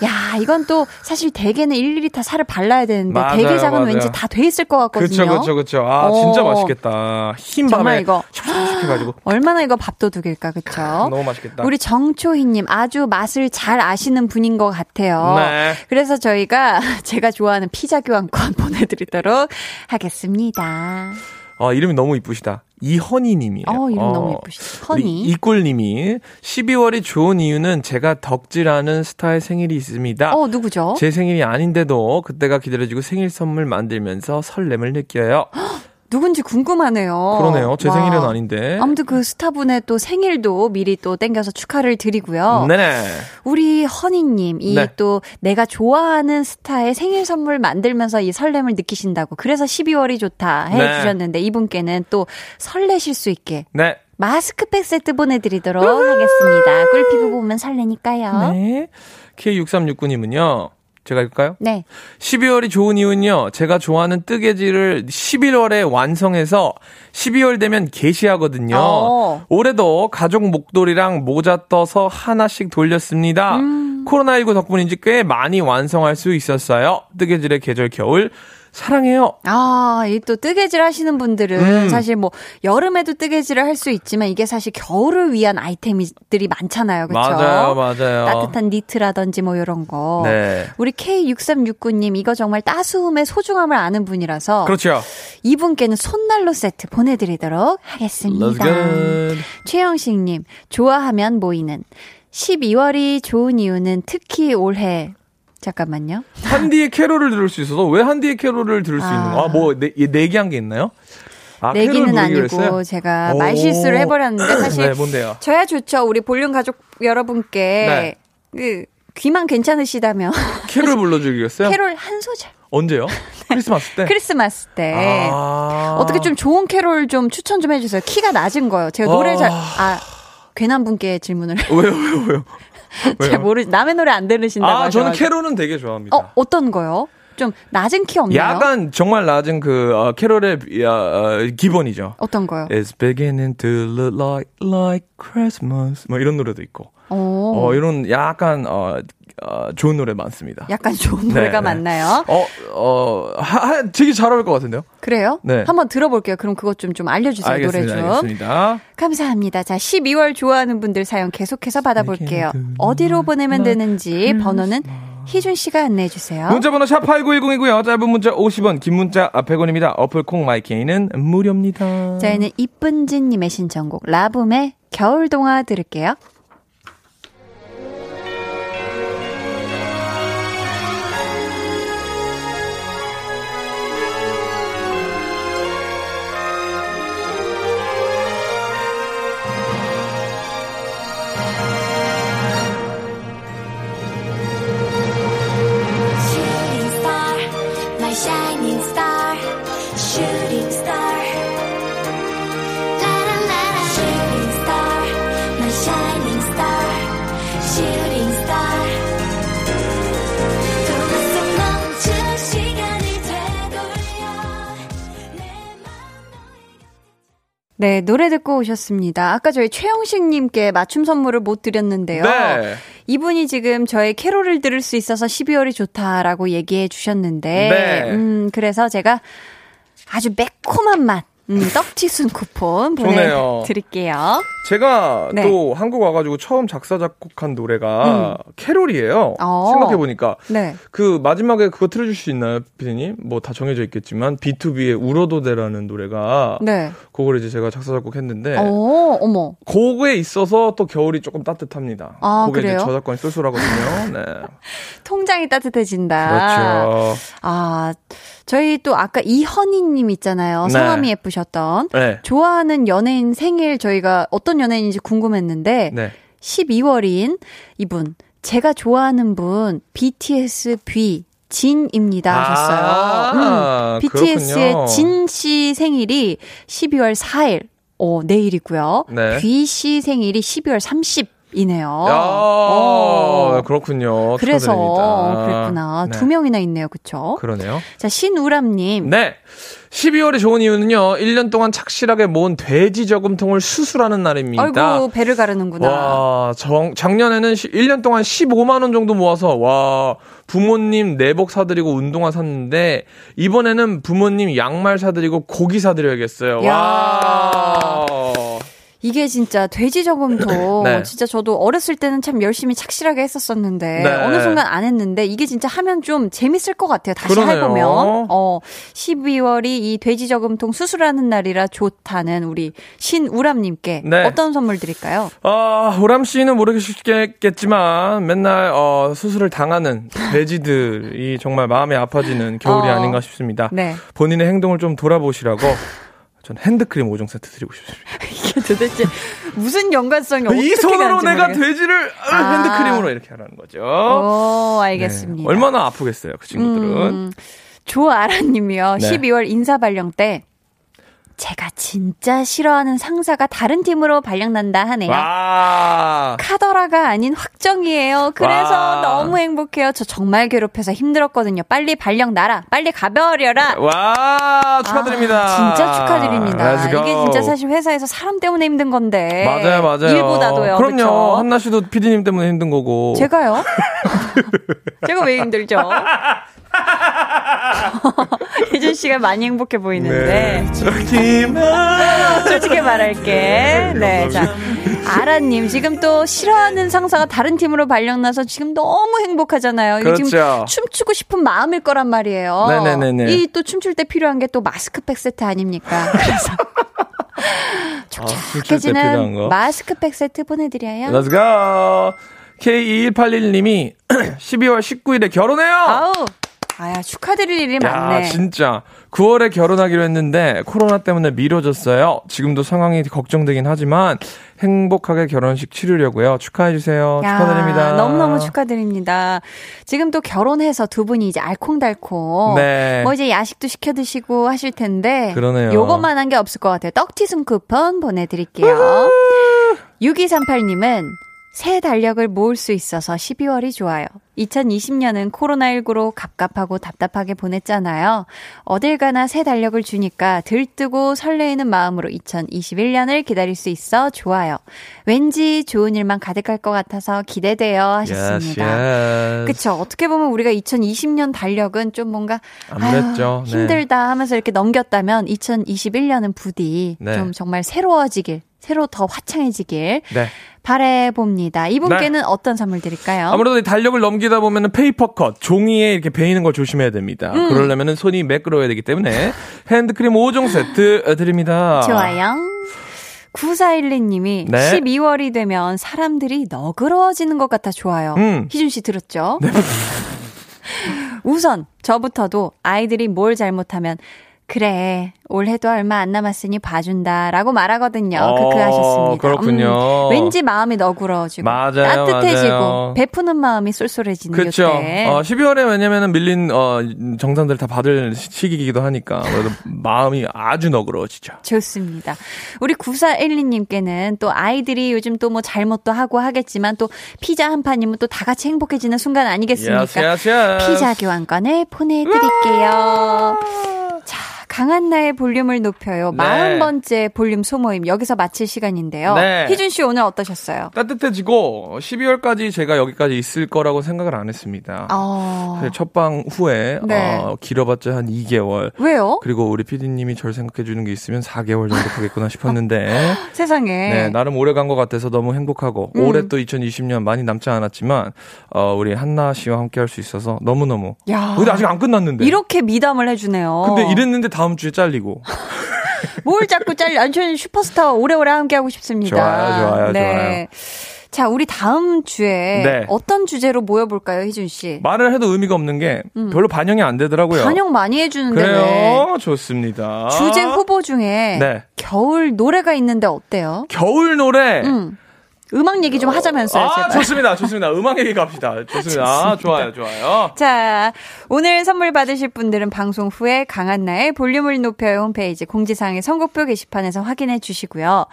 야, 이건 또 사실 대게는 일일이 다 살을 발라야 되는데 맞아요, 대게장은 맞아요. 왠지 다 돼 있을 것 같거든요. 그쵸, 그쵸. 아, 진짜 어. 맛있겠다. 흰 정말 밥에 이거 해가지고. 얼마나 이거 밥도둑일까, 그쵸? 너무 맛있겠다. 우리 정초희님 아주 맛을 잘 아시는 분인 것 같아요. 네. 그래서 저희가 제가 좋아하는 피자 교환권 보내드리도록 하겠습니다. 아, 이름이 너무 이쁘시다. 이헌희 님이에요. 어, 이름 너무 예쁘시다. 허니. 이꿀 님이 12월이 좋은 이유는 제가 덕질하는 스타의 생일이 있습니다. 어, 누구죠? 제 생일이 아닌데도 그때가 기다려지고 생일 선물 만들면서 설렘을 느껴요. 누군지 궁금하네요. 그러네요. 제 와. 생일은 아닌데. 아무튼 그 스타분의 또 생일도 미리 또 땡겨서 축하를 드리고요. 네네. 우리 허니님, 이 네. 또 내가 좋아하는 스타의 생일 선물 만들면서 이 설렘을 느끼신다고. 그래서 12월이 좋다 네. 해주셨는데 이분께는 또 설레실 수 있게 네. 마스크팩 세트 보내드리도록 하겠습니다. 꿀피부 보면 설레니까요. 네. K6369님은요. 제가 읽을까요? 네. 12월이 좋은 이유는요, 제가 좋아하는 뜨개질을 11월에 완성해서 12월 되면 게시하거든요. 어. 올해도 가족 목도리랑 모자 떠서 하나씩 돌렸습니다. 음. 코로나19 덕분인지 꽤 많이 완성할 수 있었어요. 뜨개질의 계절 겨울. 사랑해요. 아, 이 또 뜨개질 하시는 분들은 음. 사실 뭐 여름에도 뜨개질을 할 수 있지만 이게 사실 겨울을 위한 아이템들이 많잖아요. 그렇죠? 맞아요, 맞아요. 따뜻한 니트라든지 뭐 이런 거. 네. 우리 K6369 님 이거 정말 따스움의 소중함을 아는 분이라서 그렇죠. 이분께는 손난로 세트 보내 드리도록 하겠습니다. Let's get. 최영식 님 좋아하면 모이는 12월이 좋은 이유는 특히 올해 잠깐만요. 한디의 캐롤을 들을 수 있어서 왜 한디의 캐롤을 들을 수 아. 있는 거? 아, 뭐 내, 내기한 게 있나요? 아, 내기는 아니고 했어요? 제가 오. 말실수를 해버렸는데 사실 네, 뭔데요? 저야 좋죠. 우리 볼륨 가족 여러분께 그 귀만 괜찮으시다면 캐롤 불러주기로 했어요? 캐롤 한 소절. 언제요? 크리스마스 때? 크리스마스 때 아. 어떻게 좀 좋은 캐롤 좀 추천 좀 해주세요. 키가 낮은 거요. 제가 노래 아. 잘아 괜한 분께 질문을 왜요, 왜요, 왜요? 잘 모르 남의 노래 안 들으신다고 아, 저는 하셔가지고. 캐롤은 되게 좋아합니다. 어 어떤 거요? 좀 낮은 키 없나요? 약간 정말 낮은 그 어, 캐롤의 야, 어, 기본이죠. 어떤 거요? It's beginning to look like like Christmas. 뭐 이런 노래도 있고. 오, 어, 이런 약간 어, 어, 좋은 노래 많습니다. 약간 좋은 네, 노래가 네. 많나요? 어, 어, 하, 하, 되게 잘 어울릴 것 같은데요? 그래요? 네. 한번 들어볼게요. 그럼 그것 좀좀 알려주세요. 알겠습니다. 노래 좀. 알겠습니다. 감사합니다. 자, 12월 좋아하는 분들 사연 계속해서 받아볼게요. 어디로 보내면 되는지 번호는 희준 씨가 안내해 주세요. 문자번호 샵 8910이고요. 짧은 문자 50원, 긴 문자 100원입니다. 어플 콩 마이케이는 무료입니다. 저희는 이쁜진님의 신청곡 라붐의 겨울 동화 들을게요. 네, 노래 듣고 오셨습니다. 아까 저희 최영식님께 맞춤 선물을 못 드렸는데요. 네. 이분이 지금 저의 캐롤을 들을 수 있어서 12월이 좋다라고 얘기해 주셨는데, 네. 음, 그래서 제가 아주 매콤한 맛, 음, 떡치순 쿠폰. 보내드릴게요. 제가 네. 또 한국 와가지고 처음 작사, 작곡한 노래가 캐롤이에요. 어. 생각해 보니까. 네. 그 마지막에 그거 틀어줄 수 있나요, 피디님? 뭐 다 정해져 있겠지만, B2B의 울어도 돼라는 노래가. 네. 그걸 이제 제가 작사, 작곡했는데. 어, 어머. 곡에 있어서 또 겨울이 조금 따뜻합니다. 아, 곡에 그래요? 이제 저작권이 쏠쏠하거든요. 네. 통장이 따뜻해진다. 그렇죠. 아, 저희 또 아까 이현희님 있잖아요. 네. 성함이 예쁘셨던. 네. 좋아하는 연예인 생일 저희가 어떤 연예인인지 궁금했는데 네. 12월인 이분 제가 좋아하는 분 BTS B 진입니다 하셨어요. 아, 음, BTS의. 진 씨 생일이 12월 4일, 어, 내일이고요. 네. B 씨 생일이 12월 30 이네요. 야, 어. 그렇군요. 그래서 축하드립니다. 그랬구나. 네. 두 명이나 있네요. 그쵸? 그러네요. 자, 신우람님. 네. 12월이 좋은 이유는요. 1년 동안 착실하게 모은 돼지 저금통을 수술하는 날입니다. 아이고, 배를 가르는구나. 와, 정, 작년에는 시- 1년 동안 15만 원 정도 모아서 와, 부모님 내복 사드리고 운동화 샀는데 이번에는 부모님 양말 사드리고 고기 사드려야겠어요. 야. 와. 이게 진짜 돼지 저금통 네. 진짜 저도 어렸을 때는 참 열심히 착실하게 했었었는데 네. 어느 순간 안 했는데 이게 진짜 하면 좀 재밌을 것 같아요. 다시 그러네요. 해보면 어 12월이 이 돼지 저금통 수술하는 날이라 좋다는 우리 신우람님께 네. 어떤 선물 드릴까요? 아, 호람 씨는 모르겠겠지만 맨날 어, 수술을 당하는 돼지들이 정말 마음이 아파지는 겨울이 어. 아닌가 싶습니다. 네. 본인의 행동을 좀 돌아보시라고 전 핸드크림 5종 세트 드리고 싶습니다. 이게 도대체 무슨 연관성이 어떻게 이 손으로 내가 모르겠어요. 돼지를 아. 핸드크림으로 이렇게 하라는 거죠. 오, 네. 알겠습니다. 얼마나 아프겠어요, 그 친구들은. 음, 조아라님이요. 네. 12월 인사 발령 때 제가 진짜 싫어하는 상사가 다른 팀으로 발령난다 하네요. 와. 카더라가 아닌 확정이에요. 그래서 와. 너무 행복해요. 저 정말 괴롭혀서 힘들었거든요. 빨리 발령 나라. 빨리 가버려라. 와, 축하드립니다. 아, 진짜 축하드립니다. 이게 진짜 사실 회사에서 사람 때문에 힘든 건데. 맞아요, 맞아요. 일보다도요. 그럼요. 그쵸? 한나 씨도 피디님 때문에 힘든 거고. 제가요? 제가 왜 힘들죠? 혜준 씨가 많이 행복해 보이는데. 마. 솔직히 말할게. 네, 자. 아라님, 지금 또 싫어하는 상사가 다른 팀으로 발령나서 지금 너무 행복하잖아요. 이게 지금 그렇죠. 춤추고 싶은 마음일 거란 말이에요. 네네네네. 이 또 춤출 때 필요한 게 또 마스크팩 세트 아닙니까? 그래서. 아, 촉촉해지는 거. 마스크팩 세트 보내드려요. Let's go. K2181님이 12월 19일에 결혼해요. 아우, 아야, 축하드릴 일이 많네. 야, 진짜. 9월에 결혼하기로 했는데 코로나 때문에 미뤄졌어요. 지금도 상황이 걱정되긴 하지만 행복하게 결혼식 치르려고요. 축하해 주세요. 야, 축하드립니다. 너무너무 축하드립니다. 지금 또 결혼해서 두 분이 이제 알콩달콩. 네. 뭐 이제 야식도 시켜 드시고 하실 텐데. 그러네요. 요것만 한 게 없을 것 같아요. 떡티순 쿠폰 보내 드릴게요. 6238님은 새 달력을 모을 수 있어서 12월이 좋아요. 2020년은 코로나19로 갑갑하고 답답하게 보냈잖아요. 어딜 가나 새 달력을 주니까 들뜨고 설레이는 마음으로 2021년을 기다릴 수 있어 좋아요. 왠지 좋은 일만 가득할 것 같아서 기대돼요 하셨습니다. Yes, yes. 그쵸. 어떻게 보면 우리가 2020년 달력은 좀 뭔가. 아유, 네. 힘들다 하면서 이렇게 넘겼다면 2021년은 부디 네. 좀 정말 새로워지길, 새로 더 화창해지길 네. 바래봅니다. 이분께는 어떤 선물 드릴까요? 아무래도 이 달력을 넘기다 보면은 paper cut, 종이에 이렇게 베이는 걸 조심해야 됩니다. 음. 그러려면은 손이 매끄러워야 되기 때문에 핸드크림 5종 세트 드립니다. 좋아요. 9412님이 네. 12월이 되면 사람들이 너그러워지는 것 같아 좋아요. 음. 희준 씨 들었죠? 우선 저부터도 아이들이 뭘 잘못하면 그래 올해도 얼마 안 남았으니 봐준다라고 말하거든요. 어, 크크 하셨습니다. 그렇군요. 음, 왠지 마음이 너그러워지고 맞아요, 따뜻해지고 맞아요. 베푸는 마음이 쏠쏠해지는 그렇죠. 어, 12월에 왜냐면은 밀린 어, 정산들 다 받을 시- 시기이기도 하니까 그래도 마음이 아주 너그러워지죠. 좋습니다. 우리 9412님께는 또 아이들이 요즘 또 뭐 잘못도 하고 하겠지만 또 피자 한 판이면 또 다 같이 행복해지는 순간 아니겠습니까? Yes, yes, yes. 피자 교환권을 보내드릴게요. 자, 강한 나의 볼륨을 높여요. 네. 마흔 번째 볼륨 소모임 여기서 마칠 시간인데요. 네. 희준 씨 오늘 어떠셨어요? 따뜻해지고 12월까지 제가 여기까지 있을 거라고 생각을 안 했습니다. 어, 첫방 후에 네. 어, 길어봤자 한 2개월. 왜요? 그리고 우리 PD님이 절 생각해 주는 게 있으면 4개월 정도 가겠구나 싶었는데 세상에. 네, 나름 오래 간 것 같아서 너무 행복하고 음. 올해 또 2020년 많이 남지 않았지만 어, 우리 한나 씨와 함께 할 수 있어서 너무너무 야. 근데 아직 안 끝났는데 이렇게 미담을 해 주네요. 근데 이랬는데 다음 주에 잘리고 뭘 자꾸 잘려? 저는 슈퍼스타와 오래오래 함께하고 싶습니다. 좋아요, 좋아요, 좋아요. 자, 우리 다음 주에 네. 어떤 주제로 모여볼까요, 희준 씨? 말을 해도 의미가 없는 게 별로 반영이 안 되더라고요. 음. 반영 많이 해주는데 왜? 그래요? 좋습니다. 주제 후보 중에 네. 겨울 노래가 있는데 어때요? 겨울 노래. 음. 음악 얘기 좀 하자면서요, 아, 제발. 좋습니다. 좋습니다. 음악 얘기 갑시다. 좋습니다. 아, 좋아요, 좋아요. 자, 오늘 선물 받으실 분들은 방송 후에 강한나의 볼륨을 높여요 홈페이지 공지사항의 선곡표 게시판에서 확인해 주시고요.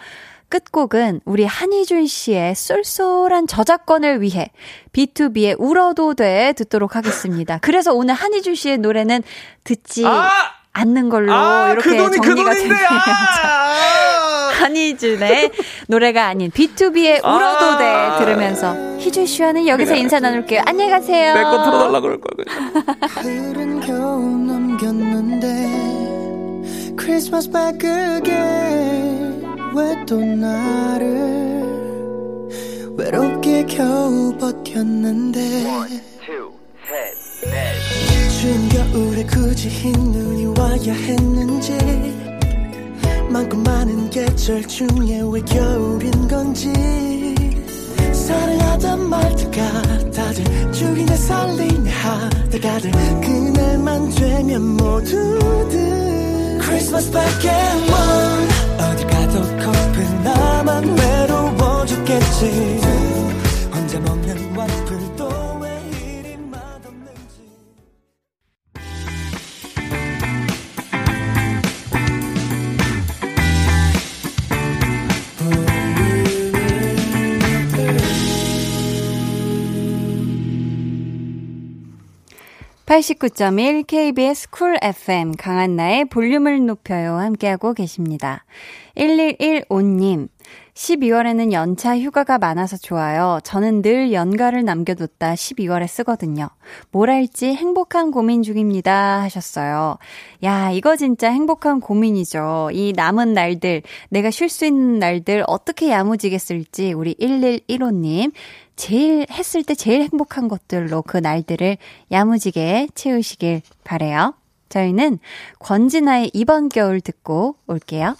끝곡은 우리 한희준 씨의 쏠쏠한 저작권을 위해 B2B의 울어도 돼 듣도록 하겠습니다. 그래서 오늘 한희준 씨의 노래는 듣지 아! 않는 걸로 아, 이렇게 그 돈이 그 정리가 돈인데, 되네요. 아! 한희준의 노래가 아닌 B2B의 울어도 돼 들으면서 희준 씨와는 여기서 인사 나눌게요. 안녕히 가세요. 내거 틀어달라 그럴 걸. 흐른 겨울 넘겼는데 크리스마스 back again 왜또 나를 외롭게 겨우 버텼는데 추운 겨울에 굳이 흰 눈이 와야 했는지 많고 많은 계절 중에 왜 겨울인 건지. 사랑하던 말투가 다들 죽이네 살리네 하다가들 그날만 되면 모두들. One 어디 (89.1) KBS 쿨 FM 강한나의 볼륨을 높여요. 함께하고 계십니다. (1115님) 12월에는 연차 휴가가 많아서 좋아요. 저는 늘 연가를 남겨뒀다 12월에 쓰거든요. 뭘 할지 행복한 고민 중입니다. 하셨어요. 야, 이거 진짜 행복한 고민이죠. 이 남은 날들, 내가 쉴 수 있는 날들 어떻게 야무지게 쓸지 우리 1115님. 제일 했을 때 제일 행복한 것들로 그 날들을 야무지게 채우시길 바래요. 저희는 권진아의 이번 겨울 듣고 올게요.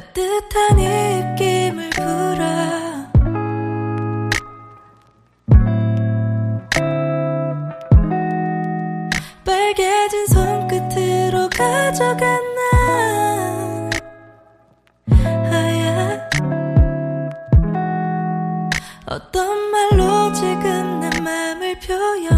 따뜻한 입김을 불어. 빨개진 손끝으로 가져간 나? 하얀 어떤 말로 지금 내 맘을 표현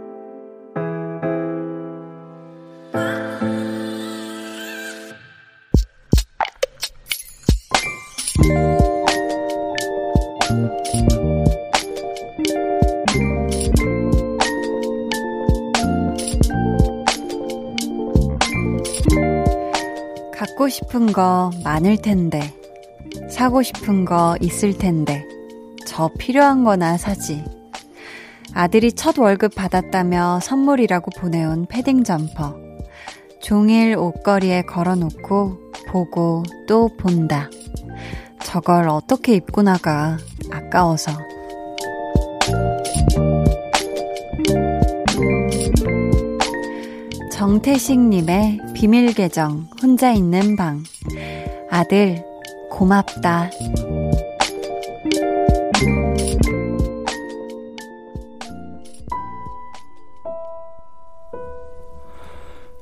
싶은 거 많을 텐데, 사고 싶은 거 있을 텐데, 저 필요한 거나 사지. 아들이 첫 월급 받았다며 선물이라고 보내온 패딩 점퍼. 종일 옷걸이에 걸어놓고 보고 또 본다. 저걸 어떻게 입고 나가. 아까워서. 정태식님의 비밀 계정, 혼자 있는 방. 아들, 고맙다.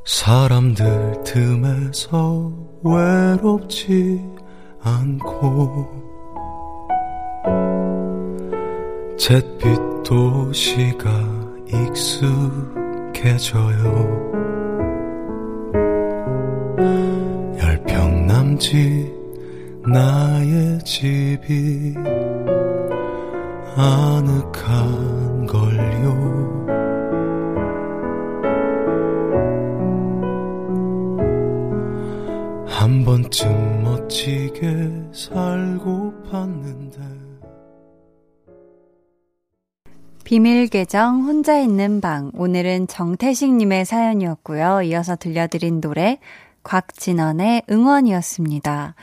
사람들 틈에서 외롭지 않고 잿빛 도시가 익숙해져요 남짓 나의 집이 아늑한 걸요 한 번쯤 멋지게 살고 봤는데 비밀 계정 혼자 있는 방. 오늘은 정태식님의 사연이었고요. 이어서 들려드린 노래 곽진원의 응원이었습니다.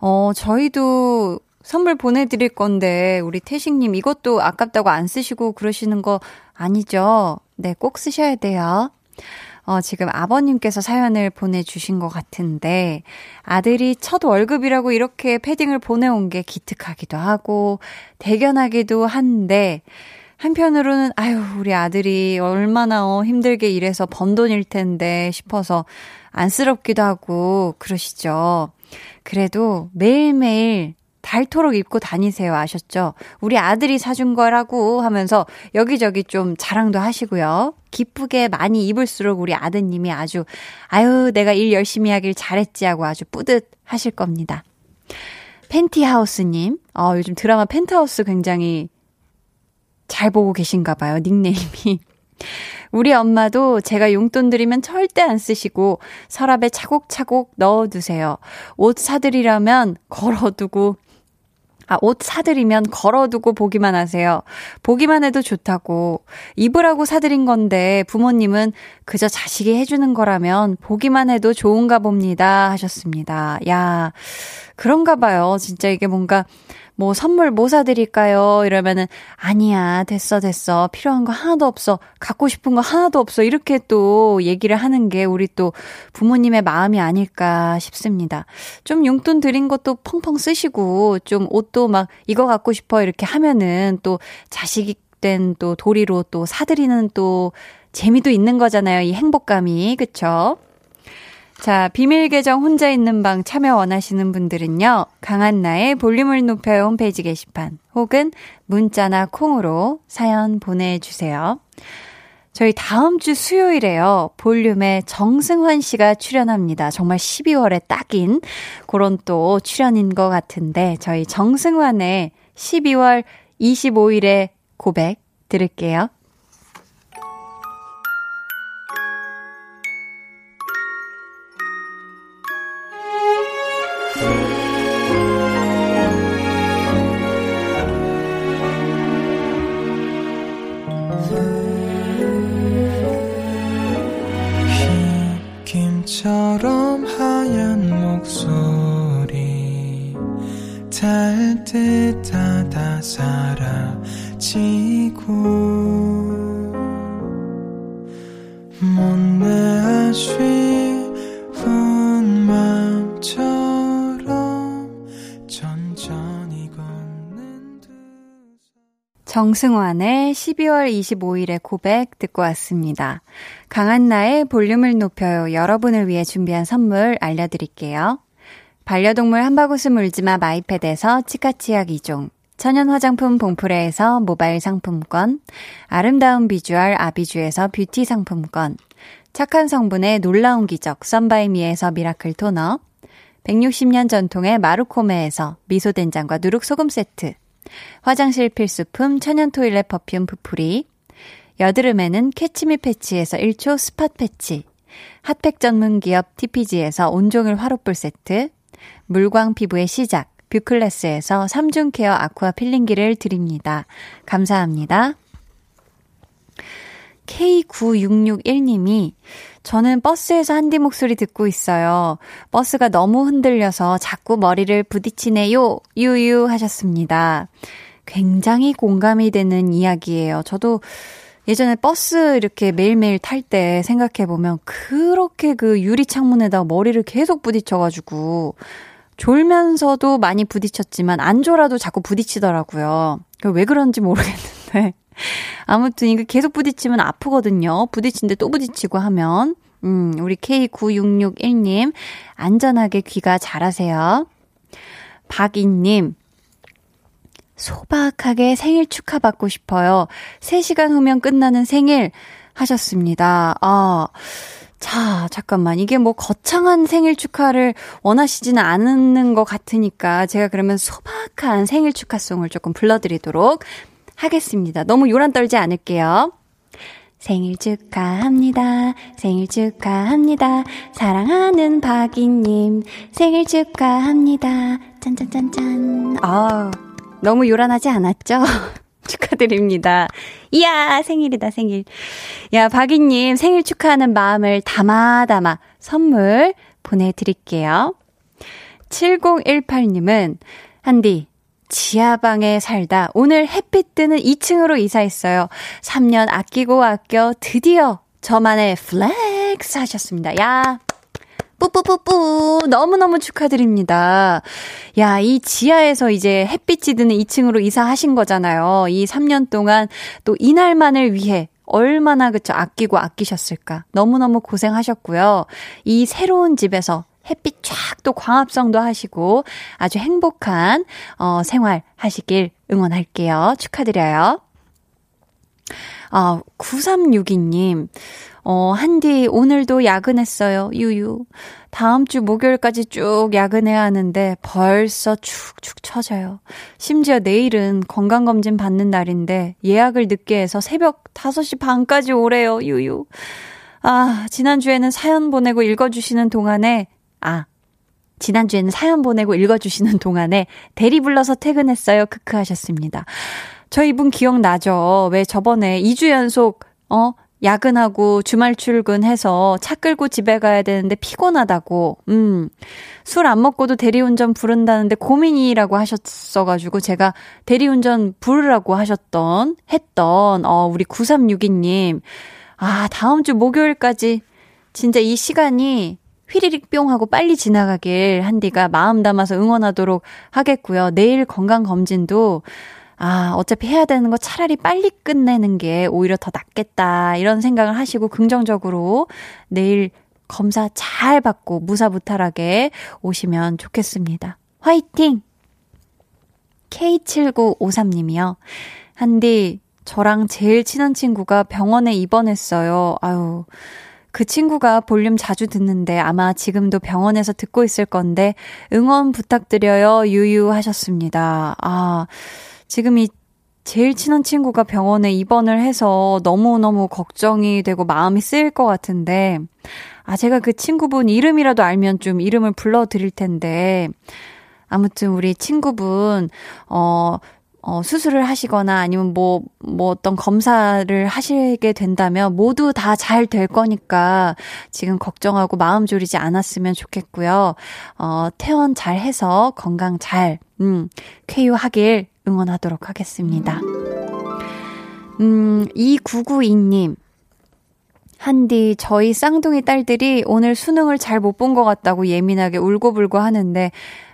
어, 저희도 선물 보내드릴 건데 우리 태식님 이것도 아깝다고 안 쓰시고 그러시는 거 아니죠? 네, 꼭 쓰셔야 돼요. 어, 지금 아버님께서 사연을 보내주신 것 같은데, 아들이 첫 월급이라고 이렇게 패딩을 보내온 게 기특하기도 하고, 대견하기도 한데, 한편으로는, 아유, 우리 아들이 얼마나 어, 힘들게 일해서 번 돈일 텐데 싶어서 안쓰럽기도 하고, 그러시죠. 그래도 매일매일 닳도록 입고 다니세요. 아셨죠? 우리 아들이 사준 거라고 하면서 여기저기 좀 자랑도 하시고요. 기쁘게 많이 입을수록 우리 아드님이 아주, 아유, 내가 일 열심히 하길 잘했지 하고 아주 뿌듯하실 겁니다. 팬티하우스님, 어, 요즘 드라마 펜트하우스 굉장히 잘 보고 계신가 봐요. 닉네임이. 우리 엄마도 제가 용돈 드리면 절대 안 쓰시고 서랍에 차곡차곡 넣어두세요. 옷 사드리려면 걸어두고 아, 옷 사드리면 걸어두고 보기만 하세요. 보기만 해도 좋다고. 입으라고 사드린 건데 부모님은 그저 자식이 해주는 거라면 보기만 해도 좋은가 봅니다. 하셨습니다. 야, 그런가 봐요. 진짜 이게 뭔가 뭐 선물 뭐 사드릴까요? 이러면은 아니야 됐어 됐어 필요한 거 하나도 없어 갖고 싶은 거 하나도 없어 이렇게 또 얘기를 하는 게 우리 또 부모님의 마음이 아닐까 싶습니다. 좀 용돈 드린 것도 펑펑 쓰시고 좀 옷도 막 이거 갖고 싶어 이렇게 하면은 또 자식이 된 또 도리로 또 사드리는 또 재미도 있는 거잖아요. 이 행복감이 그쵸? 자, 비밀 계정 혼자 있는 방 참여 원하시는 분들은요, 강한나의 볼륨을 높여요 홈페이지 게시판 혹은 문자나 콩으로 사연 보내 주세요. 저희 다음 주 수요일에요. 볼륨에 정승환 씨가 출연합니다. 정말 12월에 딱인 그런 또 출연인 것 같은데, 저희 정승환의 12월 25일에 고백 들을게요. 정승환의 12월 25일의 고백 듣고 왔습니다. 강한나의 볼륨을 높여요. 여러분을 위해 준비한 선물 알려드릴게요. 반려동물 한바구스 물지마 마이패드에서 치카치약 2종, 천연 화장품 봉프레에서 모바일 상품권, 아름다운 비주얼 아비주에서 뷰티 상품권, 착한 성분의 놀라운 기적 썬바이미에서 미라클 토너, 160년 전통의 마루코메에서 미소된장과 누룩소금 세트, 화장실 필수품 천연 toilet perfume 부풀이, 여드름에는 캐치미 패치에서 1초 spot 패치, 핫팩 전문 기업 TPG에서 온종일 화롯불 세트, 물광 피부의 시작, 뷰클래스에서 3중 케어 아쿠아 필링기를 드립니다. 감사합니다. K9661님이 저는 버스에서 한디 목소리 듣고 있어요. 버스가 너무 흔들려서 자꾸 머리를 부딪히네요. 유유 하셨습니다. 굉장히 공감이 되는 이야기예요. 저도 예전에 버스 이렇게 매일매일 탈 때 생각해보면 그렇게 그 유리 창문에다 머리를 계속 부딪혀가지고 졸면서도 많이 부딪혔지만 안 졸아도 자꾸 부딪히더라고요. 왜 그런지 모르겠는데. 아무튼 이거 계속 부딪히면 아프거든요. 부딪힌데 또 부딪히고 하면. 음, 우리 K9661님, 안전하게 귀가 잘하세요. 박인님, 소박하게 생일 축하받고 싶어요. 3시간 후면 끝나는 생일 하셨습니다. 아, 자, 잠깐만. 이게 뭐 거창한 생일 축하를 원하시지는 않는 것 같으니까 제가 그러면 소박한 생일 축하송을 조금 불러드리도록 하겠습니다. 너무 요란 떨지 않을게요. 생일 축하합니다. 생일 축하합니다. 사랑하는 박이님. 생일 축하합니다. 짠짠짠짠. 아, 너무 요란하지 않았죠? 축하드립니다. 이야, 생일이다, 생일. 야, 박이님, 생일 축하하는 마음을 담아 담아 선물 보내드릴게요. 7018님은, 한디, 지하방에 살다 오늘 햇빛 뜨는 2층으로 이사했어요. 3년 아끼고 아껴 드디어 저만의 flex 하셨습니다. 야, 뿌뿌뿌뿌 너무너무 축하드립니다. 야, 이 지하에서 이제 햇빛이 드는 2층으로 이사하신 거잖아요. 이 3년 동안 또 이날만을 위해 얼마나 그쵸 아끼고 아끼셨을까. 너무너무 고생하셨고요. 이 새로운 집에서 햇빛 쫙 또 광합성도 하시고 아주 행복한 어 생활 하시길 응원할게요. 축하드려요. 아, 9362님. 어, 한디, 오늘도 야근했어요. 유유. 다음 주 목요일까지 쭉 야근해야 하는데 벌써 축축 처져요. 심지어 내일은 건강검진 받는 날인데 예약을 늦게 해서 새벽 5시 반까지 오래요. 유유. 아, 지난주에는 사연 보내고 읽어주시는 동안에, 아, 지난주에는 사연 보내고 읽어주시는 동안에 대리 불러서 퇴근했어요. 크크 하셨습니다. 저 이분 기억나죠? 왜 저번에 2주 연속, 어, 야근하고 주말 출근해서 차 끌고 집에 가야 되는데 피곤하다고, 음, 술 안 먹고도 대리운전 부른다는데 고민이라고 하셨어가지고 제가 대리운전 부르라고 하셨던, 했던, 어, 우리 9362님. 아, 다음 주 목요일까지 진짜 이 시간이 휘리릭 뿅 하고 빨리 지나가길 한디가 마음 담아서 응원하도록 하겠고요. 내일 건강검진도 아, 어차피 해야 되는 거 차라리 빨리 끝내는 게 오히려 더 낫겠다. 이런 생각을 하시고 긍정적으로 내일 검사 잘 받고 무사무탈하게 오시면 좋겠습니다. 화이팅! K7953님이요. 한디, 저랑 제일 친한 친구가 병원에 입원했어요. 아유. 그 친구가 볼륨 자주 듣는데 아마 지금도 병원에서 듣고 있을 건데 응원 부탁드려요. 유유 하셨습니다. 아, 지금 이 제일 친한 친구가 병원에 입원을 해서 너무너무 걱정이 되고 마음이 쓰일 것 같은데, 아, 제가 그 친구분 이름이라도 알면 좀 이름을 불러드릴 텐데, 아무튼 우리 친구분, 어, 어, 수술을 하시거나 아니면 뭐, 뭐 어떤 검사를 하시게 된다면 모두 다 잘 될 거니까 지금 걱정하고 마음 졸이지 않았으면 좋겠고요. 어, 퇴원 잘 해서 건강 잘, 음, 쾌유하길 응원하도록 하겠습니다. 음, 2992님. 한디, 저희 쌍둥이 딸들이 오늘 수능을 잘 못 본 것 같다고 예민하게 울고불고 하는데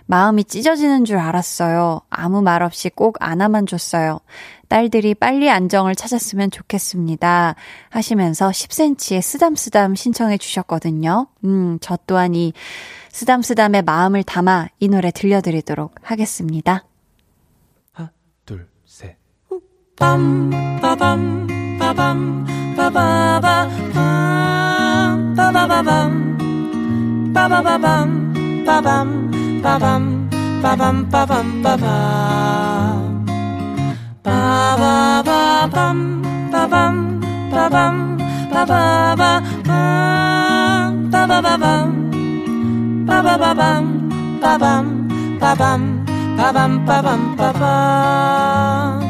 마음이 찢어지는 줄 알았어요. 아무 말 없이 꼭 안아만 줬어요. 딸들이 빨리 안정을 찾았으면 좋겠습니다. 하시면서 10cm의 쓰담쓰담 신청해 주셨거든요. 음, 저 또한 이 쓰담쓰담의 마음을 담아 이 노래 들려드리도록 하겠습니다. 둘, 셋. 빰 빠밤 빠밤 빠바바 빰 빠바바밤 빠바바밤 빠밤 빠밤 빠밤 빠밤 빠밤. 빠바바밤 빠밤 빠밤 빠바바 빰 빠바바밤 빠바바밤 빠밤 빠밤 빠밤 빠밤 빠밤.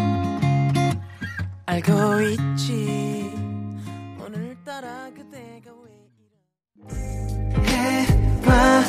알고 있지. 오늘따라 그대가 왜 해와 달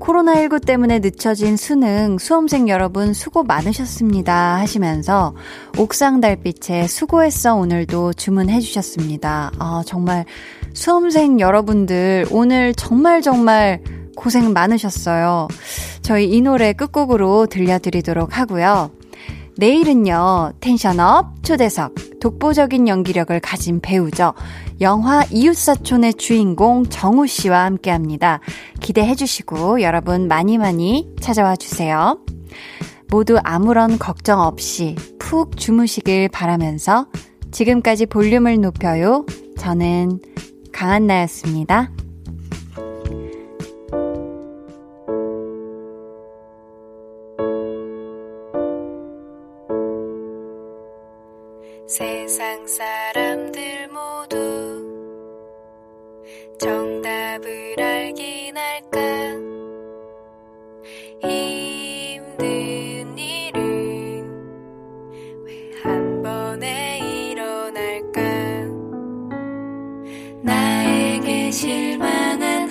코로나19 때문에 늦춰진 수능 수험생 여러분 수고 많으셨습니다 하시면서 옥상 달빛에 수고했어 오늘도 주문해 주셨습니다. 아, 정말 수험생 여러분들 오늘 정말 정말 고생 많으셨어요. 저희 이 노래 끝곡으로 들려드리도록 하고요. 내일은요, 텐션업 초대석, 독보적인 연기력을 가진 배우죠. 영화 이웃사촌의 주인공 정우 씨와 함께 합니다. 기대해 주시고 여러분 많이 많이 찾아와 주세요. 모두 아무런 걱정 없이 푹 주무시길 바라면서 지금까지 볼륨을 높여요. 저는 강한나였습니다. 세상 사람들 모두 정답을 알긴 할까? 힘든 일은 왜 한 번에 일어날까? 나에게 실망한